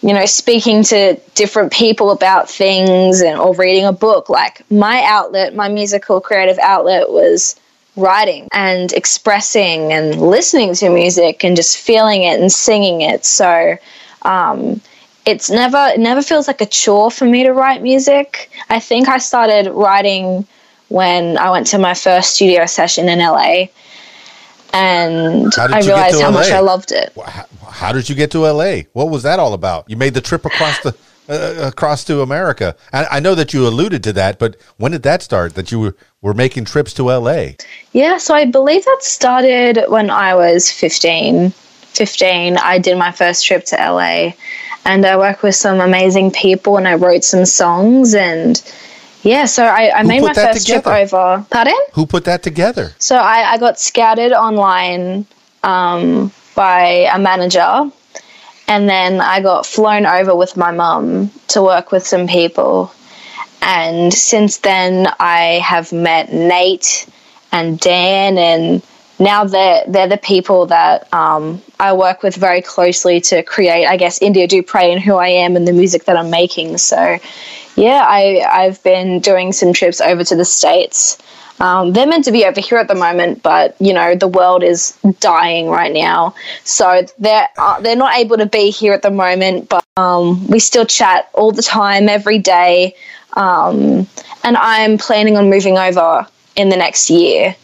you know, speaking to different people about things and or reading a book, like my outlet, my musical creative outlet was writing and expressing and listening to music and just feeling it and singing it. So um, it's never it never feels like a chore for me to write music. I think I started writing when I went to my first studio session in LA, and I realized how much I loved it. How, how did you get to LA? What was that all about? You made the trip across the uh, across to America. I, I know that you alluded to that, but when did that start? That you were, were making trips to LA? Yeah, so I believe that started when I was 15. 15, I did my first trip to LA and I worked with some amazing people and I wrote some songs and yeah, so I, I made my first trip over. Pardon? Who put that together? So I, I got scouted online um, by a manager, and then I got flown over with my mum to work with some people. And since then, I have met Nate and Dan, and now they're they're the people that um, I work with very closely to create, I guess, India Dupriez and who I am and the music that I'm making. So, yeah, I I've been doing some trips over to the states. Um, they're meant to be over here at the moment, but you know the world is dying right now, so they're uh, they're not able to be here at the moment. But um, we still chat all the time, every day, um, and I'm planning on moving over in the next year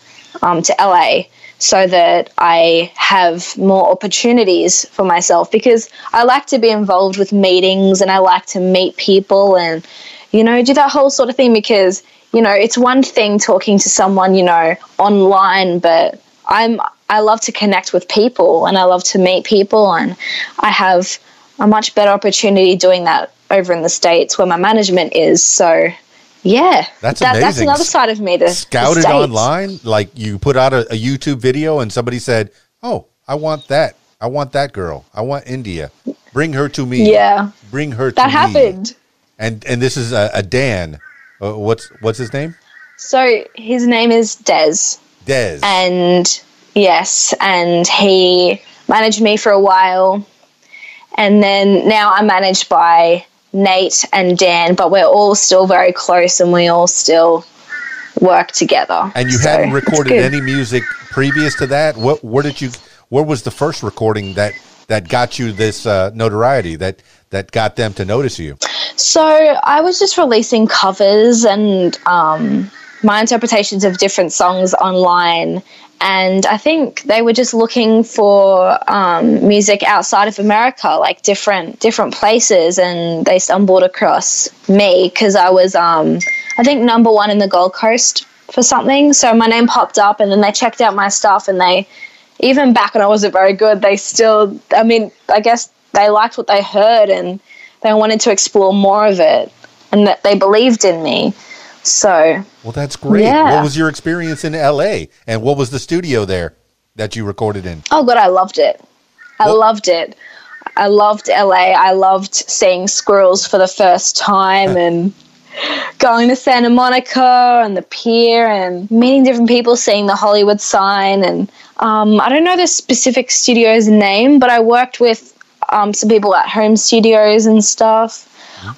um, to LA so that I have more opportunities for myself. Because I like to be involved with meetings and I like to meet people and you know do that whole sort of thing because you know it's one thing talking to someone you know online but I'm I love to connect with people and I love to meet people and I have a much better opportunity doing that over in the states where my management is. So yeah That's that, that's another side of me the Scouted States. online, like you put out a, a YouTube video and somebody said, "Oh, I want that. I want that girl. I want India. Bring her to me. Yeah, bring her to me. that me." happened. And and this is a, a Dan. Uh, what's what's his name? So his name is Des, Des. and yes, and he managed me for a while, and then now I'm managed by Nate and Dan, but we're all still very close, and we all still work together. And you So, hadn't recorded any music previous to that. What? Where did you? Where was the first recording that that got you this uh, notoriety? That that got them to notice you? So I was just releasing covers and um, my interpretations of different songs online. And I think they were just looking for um, music outside of America, like different different places, and they stumbled across me because I was, um, I think, number one in the Gold Coast for something. So my name popped up, and then they checked out my stuff, and they, even back when I wasn't very good, they still, I mean, I guess they liked what they heard, and they wanted to explore more of it and that they believed in me. So, Well, that's great. Yeah. What was your experience in L.A. and what was the studio there that you recorded in? oh god, I loved it. I loved it. I loved LA. I loved seeing squirrels for the first time and going to Santa Monica and the pier and meeting different people, seeing the Hollywood sign. And um, I don't know the specific studio's name, but I worked with um, some people at home studios and stuff.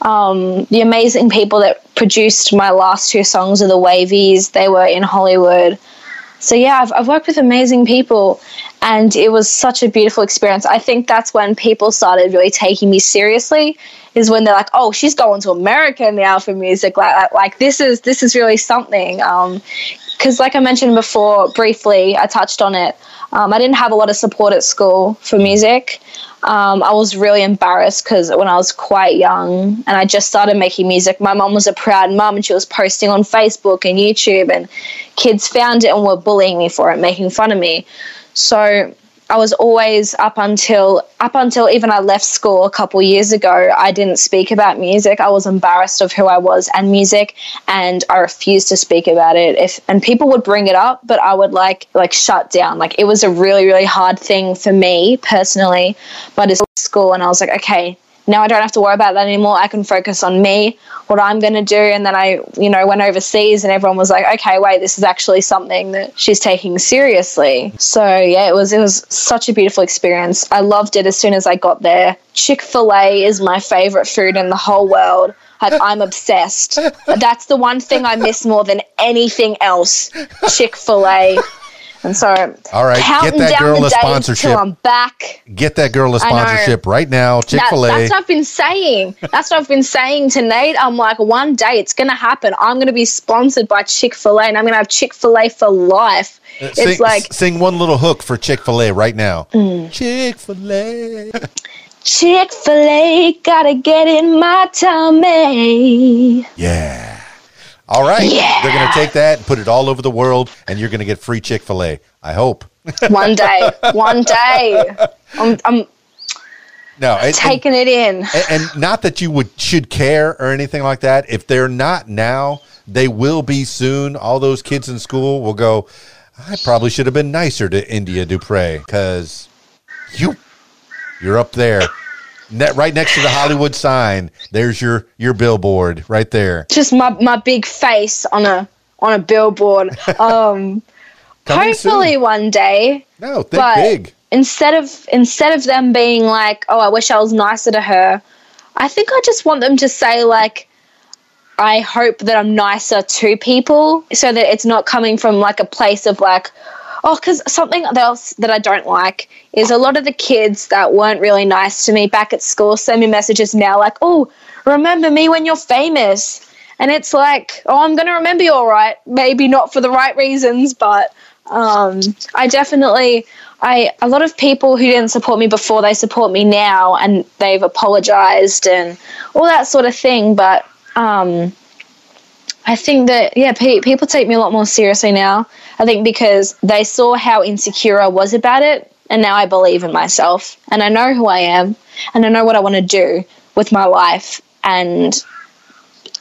Um, the amazing people that produced my last two songs are the Wavies. They were in Hollywood. So yeah, I've, I've worked with amazing people, and it was such a beautiful experience. I think that's when people started really taking me seriously. Is when they're like, "Oh, she's going to America now for music. Like, like, like this is this is really something." Um, because like I mentioned before, briefly, I touched on it. Um, I didn't have a lot of support at school for music. Um, I was really embarrassed because when I was quite young and I just started making music, my mom was a proud mum and she was posting on Facebook and YouTube, and kids found it and were bullying me for it, making fun of me. So I was always up until up until even I left school a couple years ago. I didn't speak about music. I was embarrassed of who I was and music, and I refused to speak about it. If and people would bring it up, but I would like like shut down. Like it was a really really hard thing for me personally. But it's school, and I was like, okay, now I don't have to worry about that anymore. I can focus on me, what I'm going to do. And then I, you know, went overseas and everyone was like, okay, wait, this is actually something that she's taking seriously. So yeah, it was, it was such a beautiful experience. I loved it as soon as I got there. Chick-fil-A is my favorite food in the whole world. Like, I'm obsessed. That's the one thing I miss more than anything else. Chick Fil A. And so, All right, get that down girl a sponsorship. I'm back. Get that girl a sponsorship right now. Chick Fil A. that's what I've been saying. That's what I've been saying to Nate. I'm like, one day it's going to happen. I'm going to be sponsored by Chick fil A and I'm going to have Chick fil A for life. Sing, it's like, Mm. sing one little hook for Chick fil A right now. Chick fil A. Chick fil A, gotta get in my tummy. Yeah. All right. Yeah. They're going to take that and put it all over the world, and you're going to get free Chick fil A. I hope. One day, one day. I'm, I'm No, and, and, taking it in. and- and not that you would should care or anything like that. If they're not now, they will be soon. All those kids in school will go. I probably should have been nicer to India Dupriez because you you're up there, ne- right next to the Hollywood sign. There's your your billboard right there. Just my, my big face on a on a billboard. Um, hopefully soon. one day. No, think big. instead of instead of them being like, "Oh, I wish I was nicer to her," I think I just want them to say like, "I hope that I'm nicer to people," so that it's not coming from like a place of like, "Oh," because something else that I don't like is a lot of the kids that weren't really nice to me back at school send me messages now like, "Oh, remember me when you're famous." And it's like, oh, I'm going to remember you all right. Maybe not for the right reasons, but um, I definitely, I a lot of people who didn't support me before, they support me now, and they've apologized and all that sort of thing. But um, I think that yeah, pe- people take me a lot more seriously now. I think because they saw how insecure I was about it, and now I believe in myself, and I know who I am, and I know what I want to do with my life, and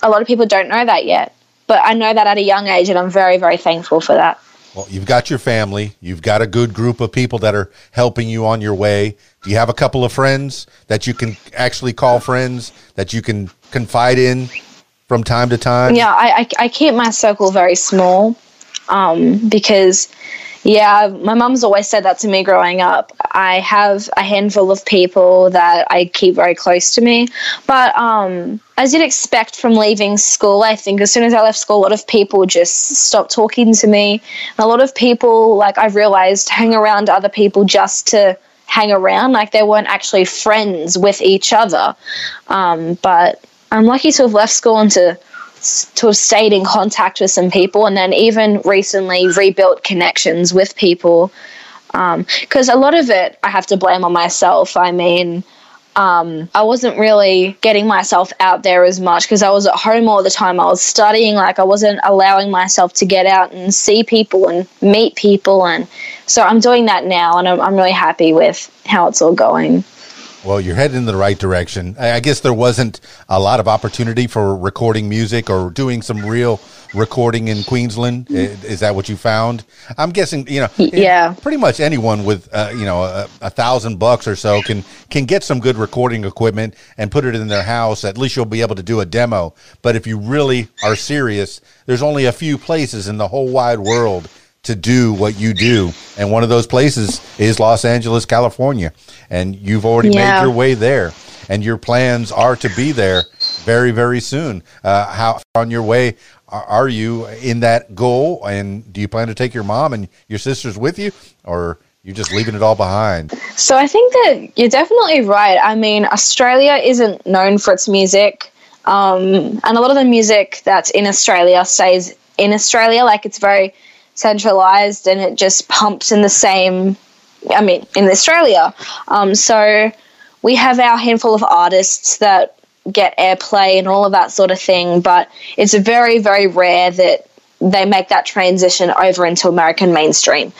a lot of people don't know that yet. But I know that at a young age, and I'm very, very thankful for that. Well, you've got your family. You've got a good group of people that are helping you on your way. Do you have a couple of friends that you can actually call friends that you can confide in from time to time? Yeah, I, I, I keep my circle very small um, because, yeah, my mum's always said that to me growing up. I have a handful of people that I keep very close to me. But um, as you'd expect from leaving school, I think as soon as I left school, a lot of people just stopped talking to me. A lot of people, like I've realized, hang around other people just to hang around. Like they weren't actually friends with each other. Um, but I'm lucky to have left school and to to have stayed in contact with some people, and then even recently rebuilt connections with people. Because a lot of it, I have to blame on myself. I mean, um, I wasn't really getting myself out there as much because I was at home all the time. I was studying, like I wasn't allowing myself to get out and see people and meet people, and so I'm doing that now, and I'm, I'm really happy with how it's all going. Well, you're heading in the right direction. I guess there wasn't a lot of opportunity for recording music or doing some real recording in Queensland. I- Is that what you found? I'm guessing, you know, yeah. pretty much anyone with, uh, you know, a, a thousand bucks or so can can get some good recording equipment and put it in their house. At least you'll be able to do a demo. But if you really are serious, there's only a few places in the whole wide world to do what you do. And one of those places is Los Angeles, California. And you've already Yeah. made your way there. And your plans are to be there very, very soon. Uh, how on your way are, are you in that goal? And do you plan to take your mom and your sisters with you? Or you're just leaving it all behind? So I think that you're definitely right. I mean, Australia isn't known for its music, um, and a lot of the music that's in Australia stays in Australia. Like it's very centralized, and it just pumps in the same. I mean, in Australia. Um, so we have our handful of artists that get airplay and all of that sort of thing, but it's very, very rare that they make that transition over into American mainstream.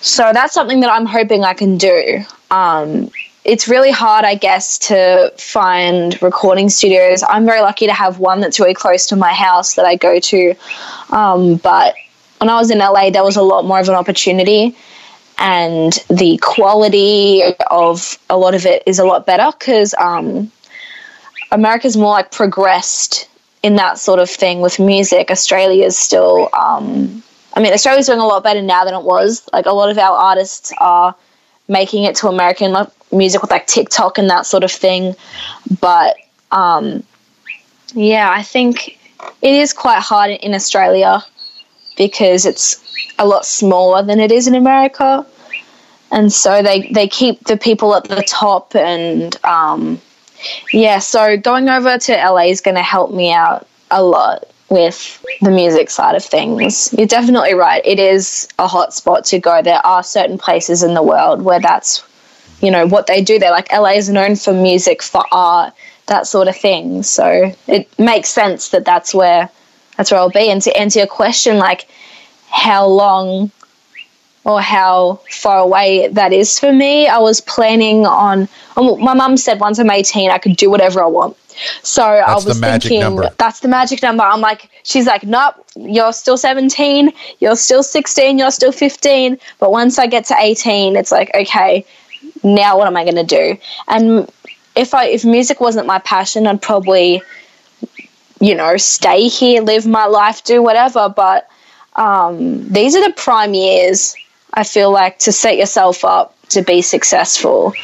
So that's something that I'm hoping I can do. Um, it's really hard, I guess, to find recording studios. I'm very lucky to have one that's really close to my house that I go to. Um, but when I was in LA, there was a lot more of an opportunity, and the quality of a lot of it is a lot better because um, America's more like progressed in that sort of thing with music. Australia's still, um, I mean, Australia's doing a lot better now than it was. Like a lot of our artists are making it to American music with like TikTok and that sort of thing. But um, yeah, I think it is quite hard in Australia because it's a lot smaller than it is in America. And so they, they keep the people at the top and um, yeah, so going over to LA is going to help me out a lot with the music side of things. You're definitely right. It is a hot spot to go. There are certain places in the world where that's, you know, what they do. They're like LA is known for music, for art, that sort of thing. So it makes sense that that's where that's where I'll be. And to answer your question, like how long or how far away that is for me. I was planning on, um, my mum said once I'm 18, I could do whatever I want. So That's I was thinking number. that's the magic number. I'm like, she's like, nope, you're still 17, you're still 16, you're still 15. But once I get to 18, it's like, okay, now what am I going to do? And if I if music wasn't my passion, I'd probably, you know, stay here, live my life, do whatever. But um, these are the prime years I feel like to set yourself up to be successful.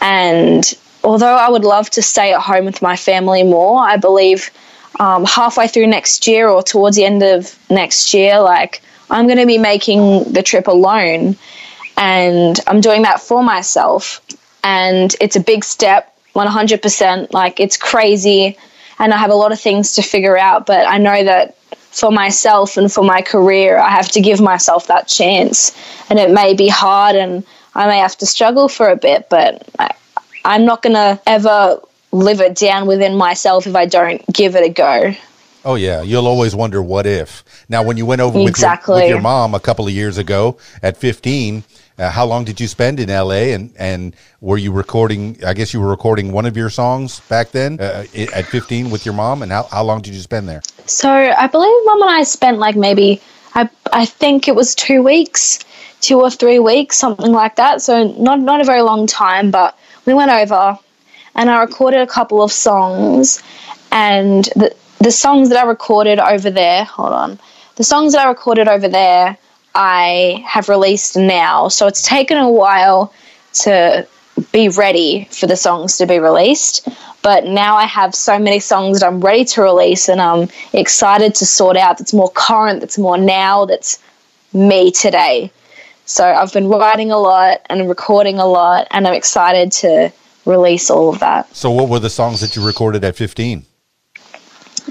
And although I would love to stay at home with my family more, I believe um, halfway through next year or towards the end of next year, like I'm going to be making the trip alone. And I'm doing that for myself. And it's a big step, 100%. Like it's crazy. And I have a lot of things to figure out. But I know that for myself and for my career, I have to give myself that chance. And it may be hard and I may have to struggle for a bit, but I, I'm not going to ever live it down within myself if I don't give it a go. Oh yeah, you'll always wonder what if. Now, when you went over with, your, with your mom a couple of years ago at 15, uh, how long did you spend in LA? And and were you recording? I guess you were recording one of your songs back then uh, at 15 with your mom. And how, how long did you spend there? So I believe mom and I spent like maybe I I think it was two weeks, two or three weeks, something like that. So not not a very long time, but we went over and I recorded a couple of songs and the the songs that I recorded over there, hold on. The songs that I recorded over there I have released now. So it's taken a while to be ready for the songs to be released. But now I have so many songs that I'm ready to release and I'm excited to sort out that's more current, that's more now, that's me today. So I've been writing a lot and recording a lot, and I'm excited to release all of that. So, what were the songs that you recorded at 15?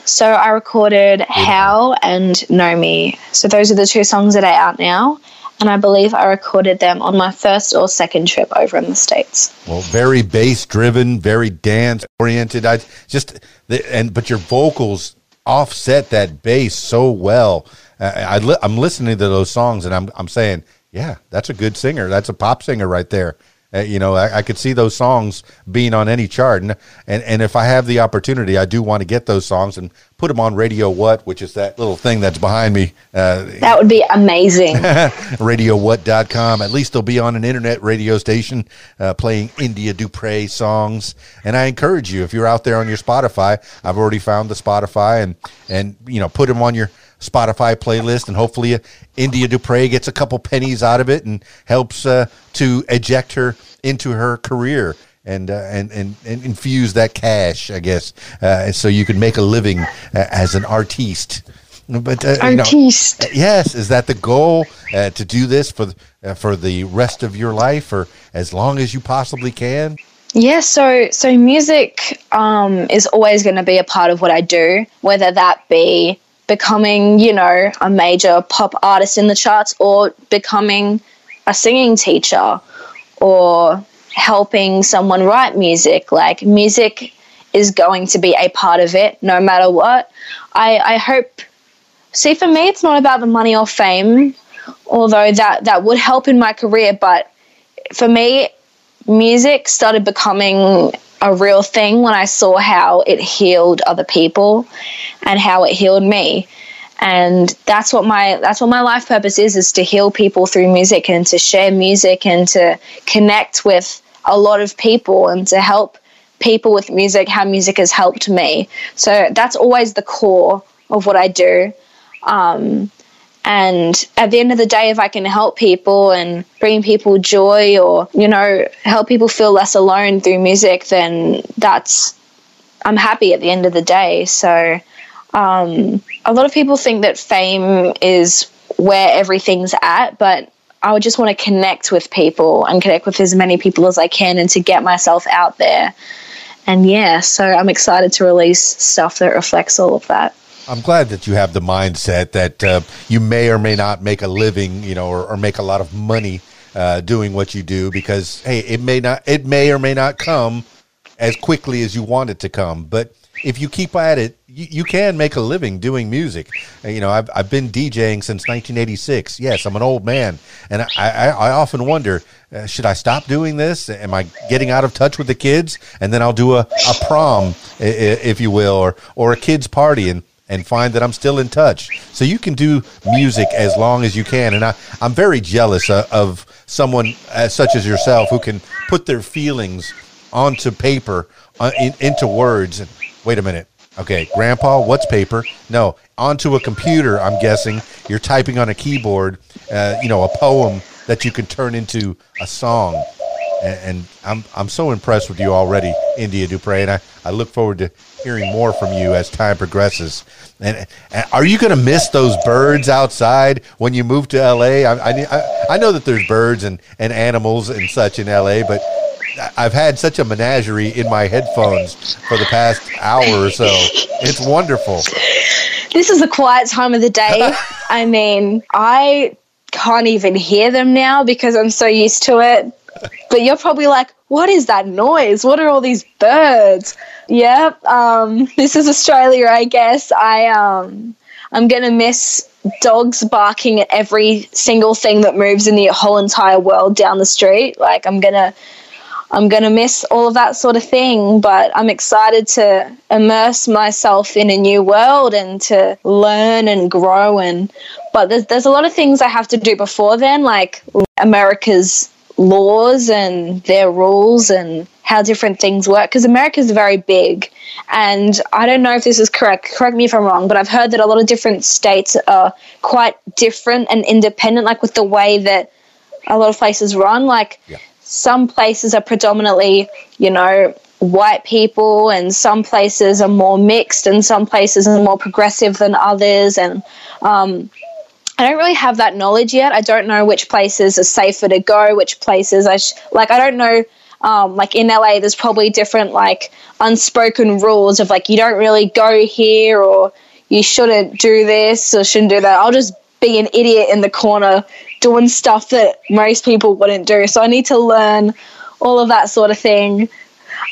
So I recorded How and Know Me. So those are the two songs that are out now. And I believe I recorded them on my first or second trip over in the States. Well, very bass driven, very dance oriented. I just and but your vocals offset that bass so well. Uh, I li- I'm listening to those songs and I'm I'm saying, yeah, that's a good singer. That's a pop singer right there. Uh, you know, I, I could see those songs being on any chart, and, and and if I have the opportunity, I do want to get those songs and put them on Radio What, which is that little thing that's behind me. Uh, That would be amazing. radiowhat.com. At least they'll be on an internet radio station uh, playing India Dupriez songs. And I encourage you, if you're out there on your Spotify, I've already found the Spotify and, and you know, put them on your Spotify playlist. And hopefully, uh, India Dupriez gets a couple pennies out of it and helps uh, to eject her into her career. And, uh, and and and infuse that cash, I guess, uh, so you can make a living uh, as an artiste. But uh, you know, Artiste. Yes, is that the goal uh, to do this for uh, for the rest of your life, or as long as you possibly can? Yeah, so so music um, is always going to be a part of what I do, whether that be becoming, you know, a major pop artist in the charts, or becoming a singing teacher, or helping someone write music. Like music is going to be a part of it, no matter what. I, I hope See, for me, it's not about the money or fame, although that that would help in my career. But for me, music started becoming a real thing when I saw how it healed other people and how it healed me. And that's what my that's what my life purpose is is to heal people through music and to share music and to connect with a lot of people and to help people with music how music has helped me. So that's always the core of what I do. Um, and at the end of the day, if I can help people and bring people joy or, you know, help people feel less alone through music, then that's, I'm happy at the end of the day. So um, a lot of people think that fame is where everything's at, but I would just want to connect with people and connect with as many people as I can and to get myself out there. And yeah, so I'm excited to release stuff that reflects all of that. I'm glad that you have the mindset that uh, you may or may not make a living, you know, or, or make a lot of money uh, doing what you do because hey, it may not, it may or may not come as quickly as you want it to come, but if you keep at it, you, you can make a living doing music. Uh, you know, I've, I've been DJing since 1986. Yes, I'm an old man, and I, I, I often wonder, uh, should I stop doing this? Am I getting out of touch with the kids? And then I'll do a, a prom, if you will, or or a kids party, and and find that I'm still in touch. So you can do music as long as you can. And I, I'm very jealous of, of someone as such as yourself who can put their feelings onto paper, uh, in, into words. And wait a minute. Okay, Grandpa, what's paper? No, onto a computer. I'm guessing you're typing on a keyboard. Uh, you know, a poem that you can turn into a song and, and, I'm I'm so impressed with you already, India Dupriez, and I, I look forward to hearing more from you as time progresses. And, and are you going to miss those birds outside when you move to LA? I, I, I know that there's birds and, and animals and such in LA, but I've had such a menagerie in my headphones for the past hour or so. It's wonderful. This is the quiet time of the day. I mean, I can't even hear them now because I'm so used to it but you're probably like, what is that noise? What are all these birds? Yep, um, this is Australia, I guess. I um, I'm gonna miss dogs barking at every single thing that moves in the whole entire world down the street. Like I'm gonna I'm to miss all of that sort of thing, but I'm excited to immerse myself in a new world and to learn and grow and but there's there's a lot of things I have to do before then like America's laws and their rules and how different things work because America is very big. And I don't know if this is correct, correct me if I'm wrong, but I've heard that a lot of different states are quite different and independent, like with the way that a lot of places run. Like yeah. some places are predominantly, you know, white people, and some places are more mixed, and some places are more progressive than others. And um, I don't really have that knowledge yet. I don't know which places are safer to go, which places I sh- like. I don't know. Um, like in LA, there's probably different like unspoken rules of like you don't really go here or you shouldn't do this or shouldn't do that. I'll just be an idiot in the corner doing stuff that most people wouldn't do. So I need to learn all of that sort of thing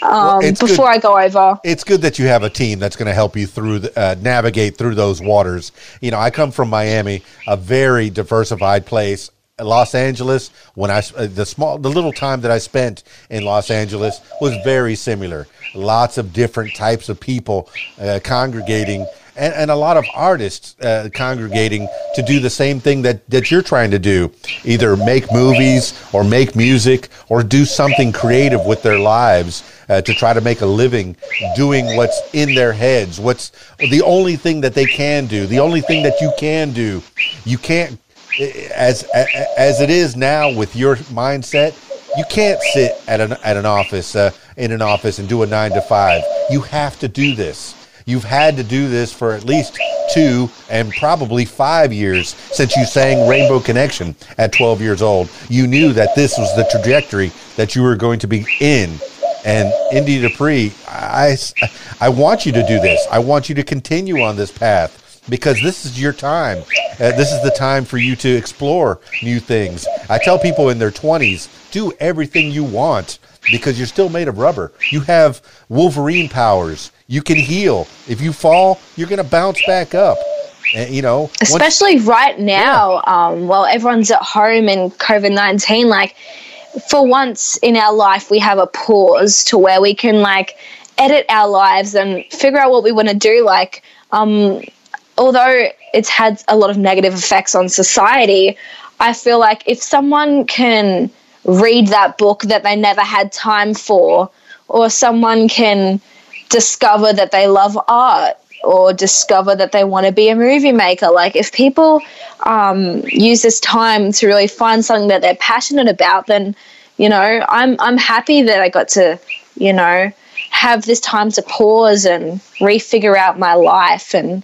um, well, before good. I go over. It's good that you have a team that's going to help you through the, uh, navigate through those waters. You know, I come from Miami, a very diversified place. Los Angeles, when I uh, the small the little time that I spent in Los Angeles was very similar. Lots of different types of people uh, congregating and, and a lot of artists uh, congregating to do the same thing that, that you're trying to do. Either make movies or make music or do something creative with their lives uh, to try to make a living doing what's in their heads what's the only thing that they can do the only thing that you can do. You can't as as it is now with your mindset you can't sit at an at an office uh, in an office and do a 9 to 5 you have to do this You've had to do this for at least two and probably five years since you sang Rainbow Connection at 12 years old. You knew that this was the trajectory that you were going to be in. And India Dupriez, I, I want you to do this. I want you to continue on this path because this is your time. Uh, this is the time for you to explore new things. I tell people in their 20s, do everything you want because you're still made of rubber. You have Wolverine powers. You can heal. If you fall, you're going to bounce back up. And, you know, once- especially right now um, while everyone's at home and covid-19 like for once in our life we have a pause to where we can like edit our lives and figure out what we want to do like um, although it's had a lot of negative effects on society i feel like if someone can read that book that they never had time for or someone can discover that they love art or discover that they want to be a movie maker. Like, if people um, use this time to really find something that they're passionate about, then you know, I'm I'm happy that I got to, you know, have this time to pause and refigure out my life and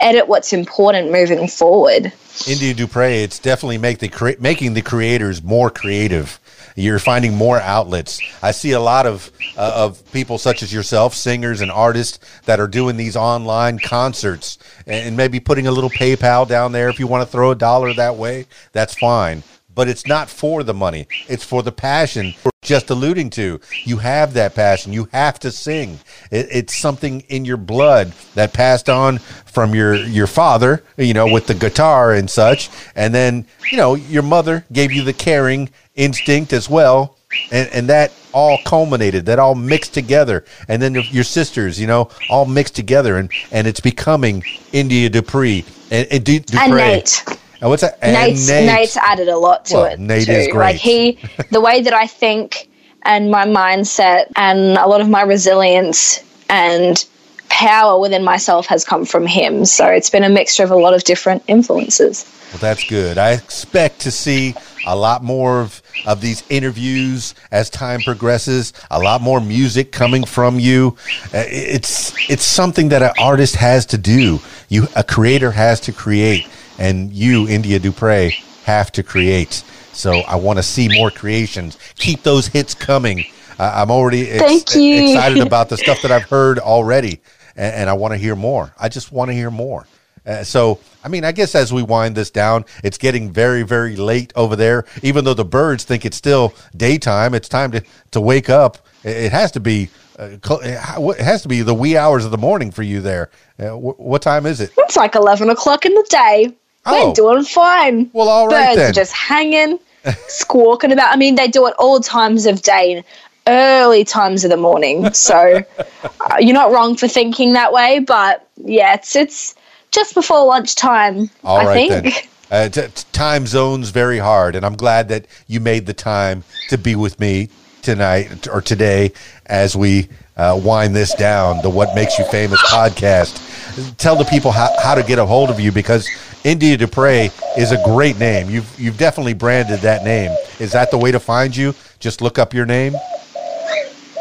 edit what's important moving forward. India Dupriez, it's definitely make the cre- making the creators more creative. You're finding more outlets. I see a lot of uh, of people such as yourself, singers and artists that are doing these online concerts and, and maybe putting a little PayPal down there if you want to throw a dollar that way. That's fine but it's not for the money. It's for the passion. We're just alluding to you have that passion. You have to sing. It, it's something in your blood that passed on from your your father, you know, with the guitar and such, and then you know your mother gave you the caring instinct as well, and and that all culminated, that all mixed together, and then your sisters, you know, all mixed together, and and it's becoming India Dupriez and, and, Du- Dupriez. And Nate. And what's that? And Nate's, Nate. Nate's added a lot to Well, it. Nate too. is great. Like he, the way that I think and my mindset and a lot of my resilience and power within myself has come from him. So it's been a mixture of a lot of different influences. Well, that's good. I expect to see a lot more of, of these interviews as time progresses. A lot more music coming from you. Uh, It's it's something that an artist has to do. You a creator has to create, and you, India Dupriez, have to create. So I want to see more creations. Keep those hits coming. Uh, I'm already ex- excited about the stuff that I've heard already, and, and I want to hear more. I just want to hear more. Uh, so, I mean, I guess as we wind this down, it's getting very, very late over there. Even though the birds think it's still daytime, it's time to, to wake up. It, has to be. Uh, it has to be the wee hours of the morning for you there. Uh, wh- what time is it? It's like 11 o'clock in the day. Oh. We're doing fine. Well, all right Birds then. are just hanging, squawking about. I mean, they do it all times of day and early times of the morning. So uh, you're not wrong for thinking that way. But yeah, it's it's just before lunchtime. All I right think. then. Uh, t- t- time zones very hard, and I'm glad that you made the time to be with me tonight or today as we uh, wind this down. The What Makes You Famous podcast. Tell the people how, how to get a hold of you because India Dupriez is a great name. You've you've definitely branded that name. Is that the way to find you? Just look up your name.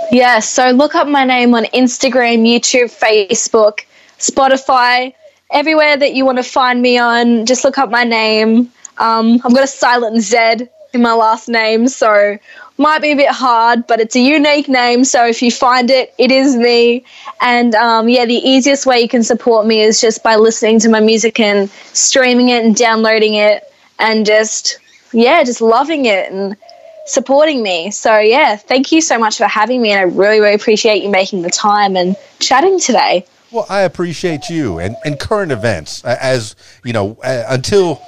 Yeah, so look up my name on Instagram, YouTube, Facebook, Spotify, everywhere that you want to find me on. Just look up my name. Um, I've got a silent Z in my last name, so might be a bit hard, but it's a unique name. So if you find it, it is me. And um, yeah, the easiest way you can support me is just by listening to my music and streaming it and downloading it and just, yeah, just loving it and supporting me. So yeah, thank you so much for having me, and I really, really appreciate you making the time and chatting today. Well, I appreciate you and, and current events as you know uh, until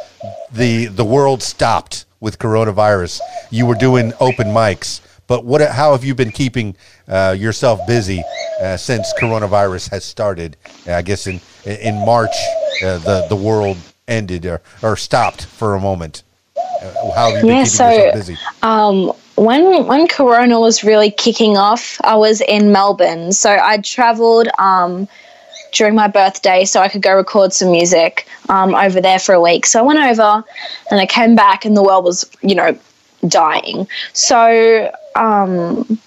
the the world stopped with coronavirus. You were doing open mics, but what? How have you been keeping uh, yourself busy uh, since coronavirus has started? I guess in in March, uh, the the world ended or, or stopped for a moment. Uh, how have you been Yeah, keeping so- yourself busy? Um, when when Corona was really kicking off, I was in Melbourne, so I travelled um, during my birthday so I could go record some music um, over there for a week. So I went over, and I came back, and the world was, you know, dying. So um,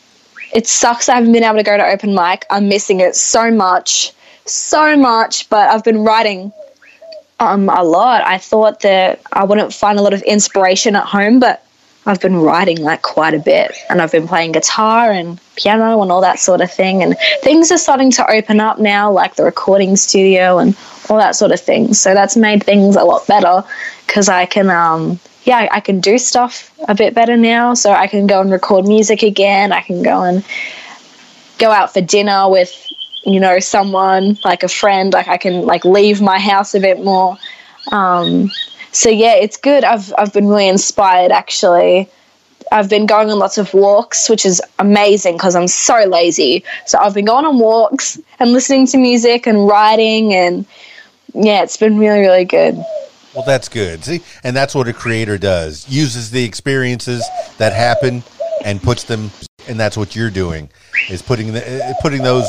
it sucks I haven't been able to go to open mic. I'm missing it so much, so much. But I've been writing um, a lot. I thought that I wouldn't find a lot of inspiration at home, but I've been writing like quite a bit and I've been playing guitar and piano and all that sort of thing. And things are starting to open up now, like the recording studio and all that sort of thing. So that's made things a lot better because I can, um, yeah, I can do stuff a bit better now. So I can go and record music again. I can go and go out for dinner with you know, someone like a friend. Like I can like leave my house a bit more. Um, so yeah, it's good. I've I've been really inspired actually. I've been going on lots of walks, which is amazing because I'm so lazy. So I've been going on walks and listening to music and writing, and yeah, it's been really, really good. Well, that's good. See, and that's what a creator does: uses the experiences that happen and puts them. And that's what you're doing: is putting the, uh, putting those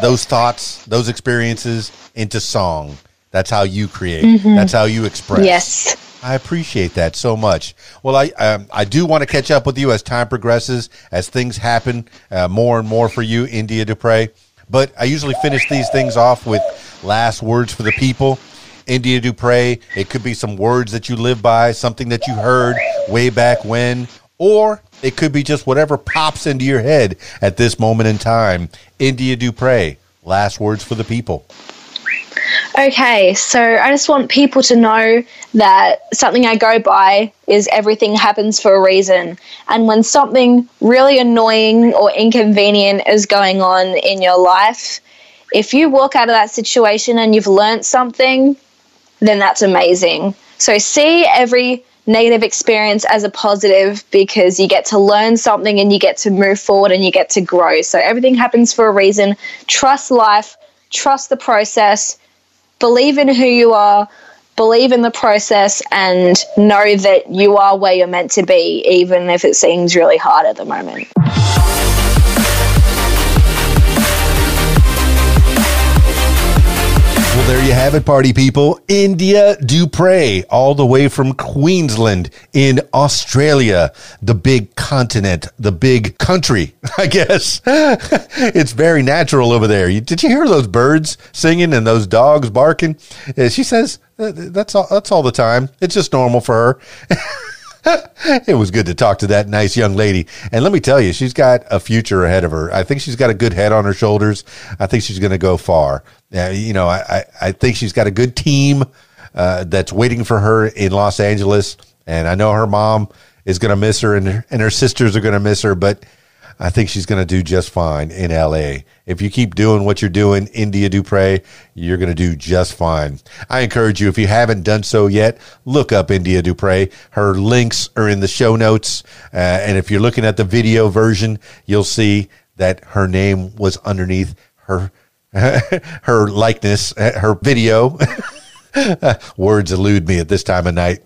those thoughts, those experiences into song. That's how you create. Mm-hmm. That's how you express. Yes. I appreciate that so much. Well, I um, I do want to catch up with you as time progresses, as things happen uh, more and more for you, India Dupriez. But I usually finish these things off with last words for the people. India Dupriez, it could be some words that you live by, something that you heard way back when, or it could be just whatever pops into your head at this moment in time. India Dupriez, last words for the people. Okay, so I just want people to know that something I go by is everything happens for a reason. And when something really annoying or inconvenient is going on in your life, if you walk out of that situation and you've learned something, then that's amazing. So see every negative experience as a positive because you get to learn something and you get to move forward and you get to grow. So everything happens for a reason. Trust life, trust the process, believe in who you are, believe in the process, and know that you are where you're meant to be, even if it seems really hard at the moment. There you have it, party people. India Dupriez, all the way from Queensland in Australia, the big continent, the big country, I guess. it's very natural over there. did you hear those birds singing and those dogs barking? Uh, she says that's all, that's all the time. It's just normal for her. it was good to talk to that nice young lady. And let me tell you, she's got a future ahead of her. I think she's got a good head on her shoulders. I think she's going to go far. Uh, you know, I, I think she's got a good team uh, that's waiting for her in Los Angeles. And I know her mom is going to miss her and, her and her sisters are going to miss her, but I think she's going to do just fine in LA. If you keep doing what you're doing, India Dupriez, you're going to do just fine. I encourage you, if you haven't done so yet, look up India Dupriez. Her links are in the show notes. Uh, and if you're looking at the video version, you'll see that her name was underneath her her likeness, her video. Words elude me at this time of night.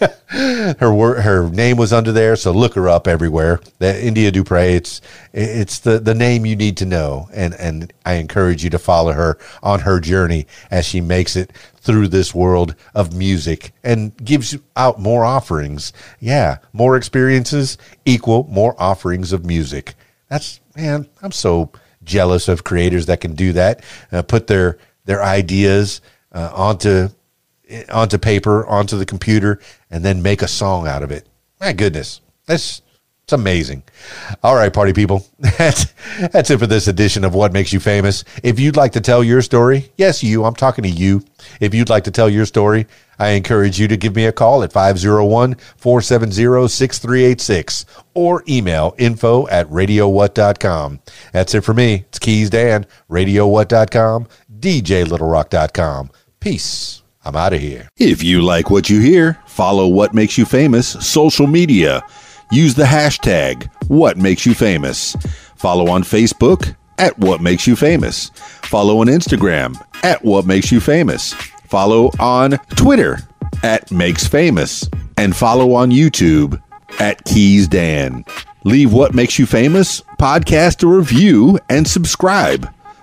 her her name was under there, so look her up everywhere. The India Dupriez, It's it's the the name you need to know, and and I encourage you to follow her on her journey as she makes it through this world of music and gives out more offerings. Yeah, more experiences equal more offerings of music. That's man, I'm so jealous of creators that can do that. Uh, put their their ideas uh, onto onto paper, onto the computer, and then make a song out of it. My goodness, that's it's amazing. All right, party people. That's that's it for this edition of What Makes You Famous. If you'd like to tell your story, yes, you, I'm talking to you. If you'd like to tell your story, I encourage you to give me a call at 501-470-6386 or email info at radiowhat.com. That's it for me. It's Keys Dan, radiowhat.com, djlittlerock.com. Peace. I'm out of here. If you like what you hear, follow What Makes You Famous social media. Use the hashtag What Makes You Famous. Follow on Facebook at What Makes You Famous. Follow on Instagram at What Makes You Famous. Follow on Twitter at Makes Famous. And follow on YouTube at Keys Dan. Leave What Makes You Famous podcast a review and subscribe.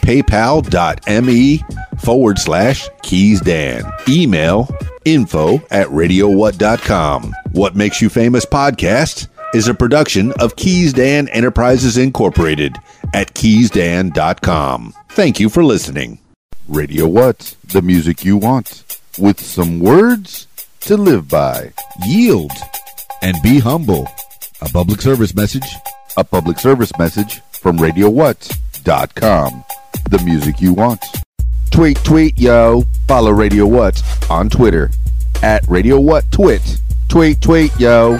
paypal.me forward slash keys dan. Email info at radiowhat.com. What Makes You Famous podcast is a production of Keys Dan Enterprises Incorporated at keysdan.com. Thank you for listening. Radio What? The music you want. with some words to live by. Yield and be humble. A public service message. A public service message from RadioWhat.com. The music you want. Tweet, tweet, yo. Follow Radio What on Twitter at Radio What Twit. Tweet, tweet, yo.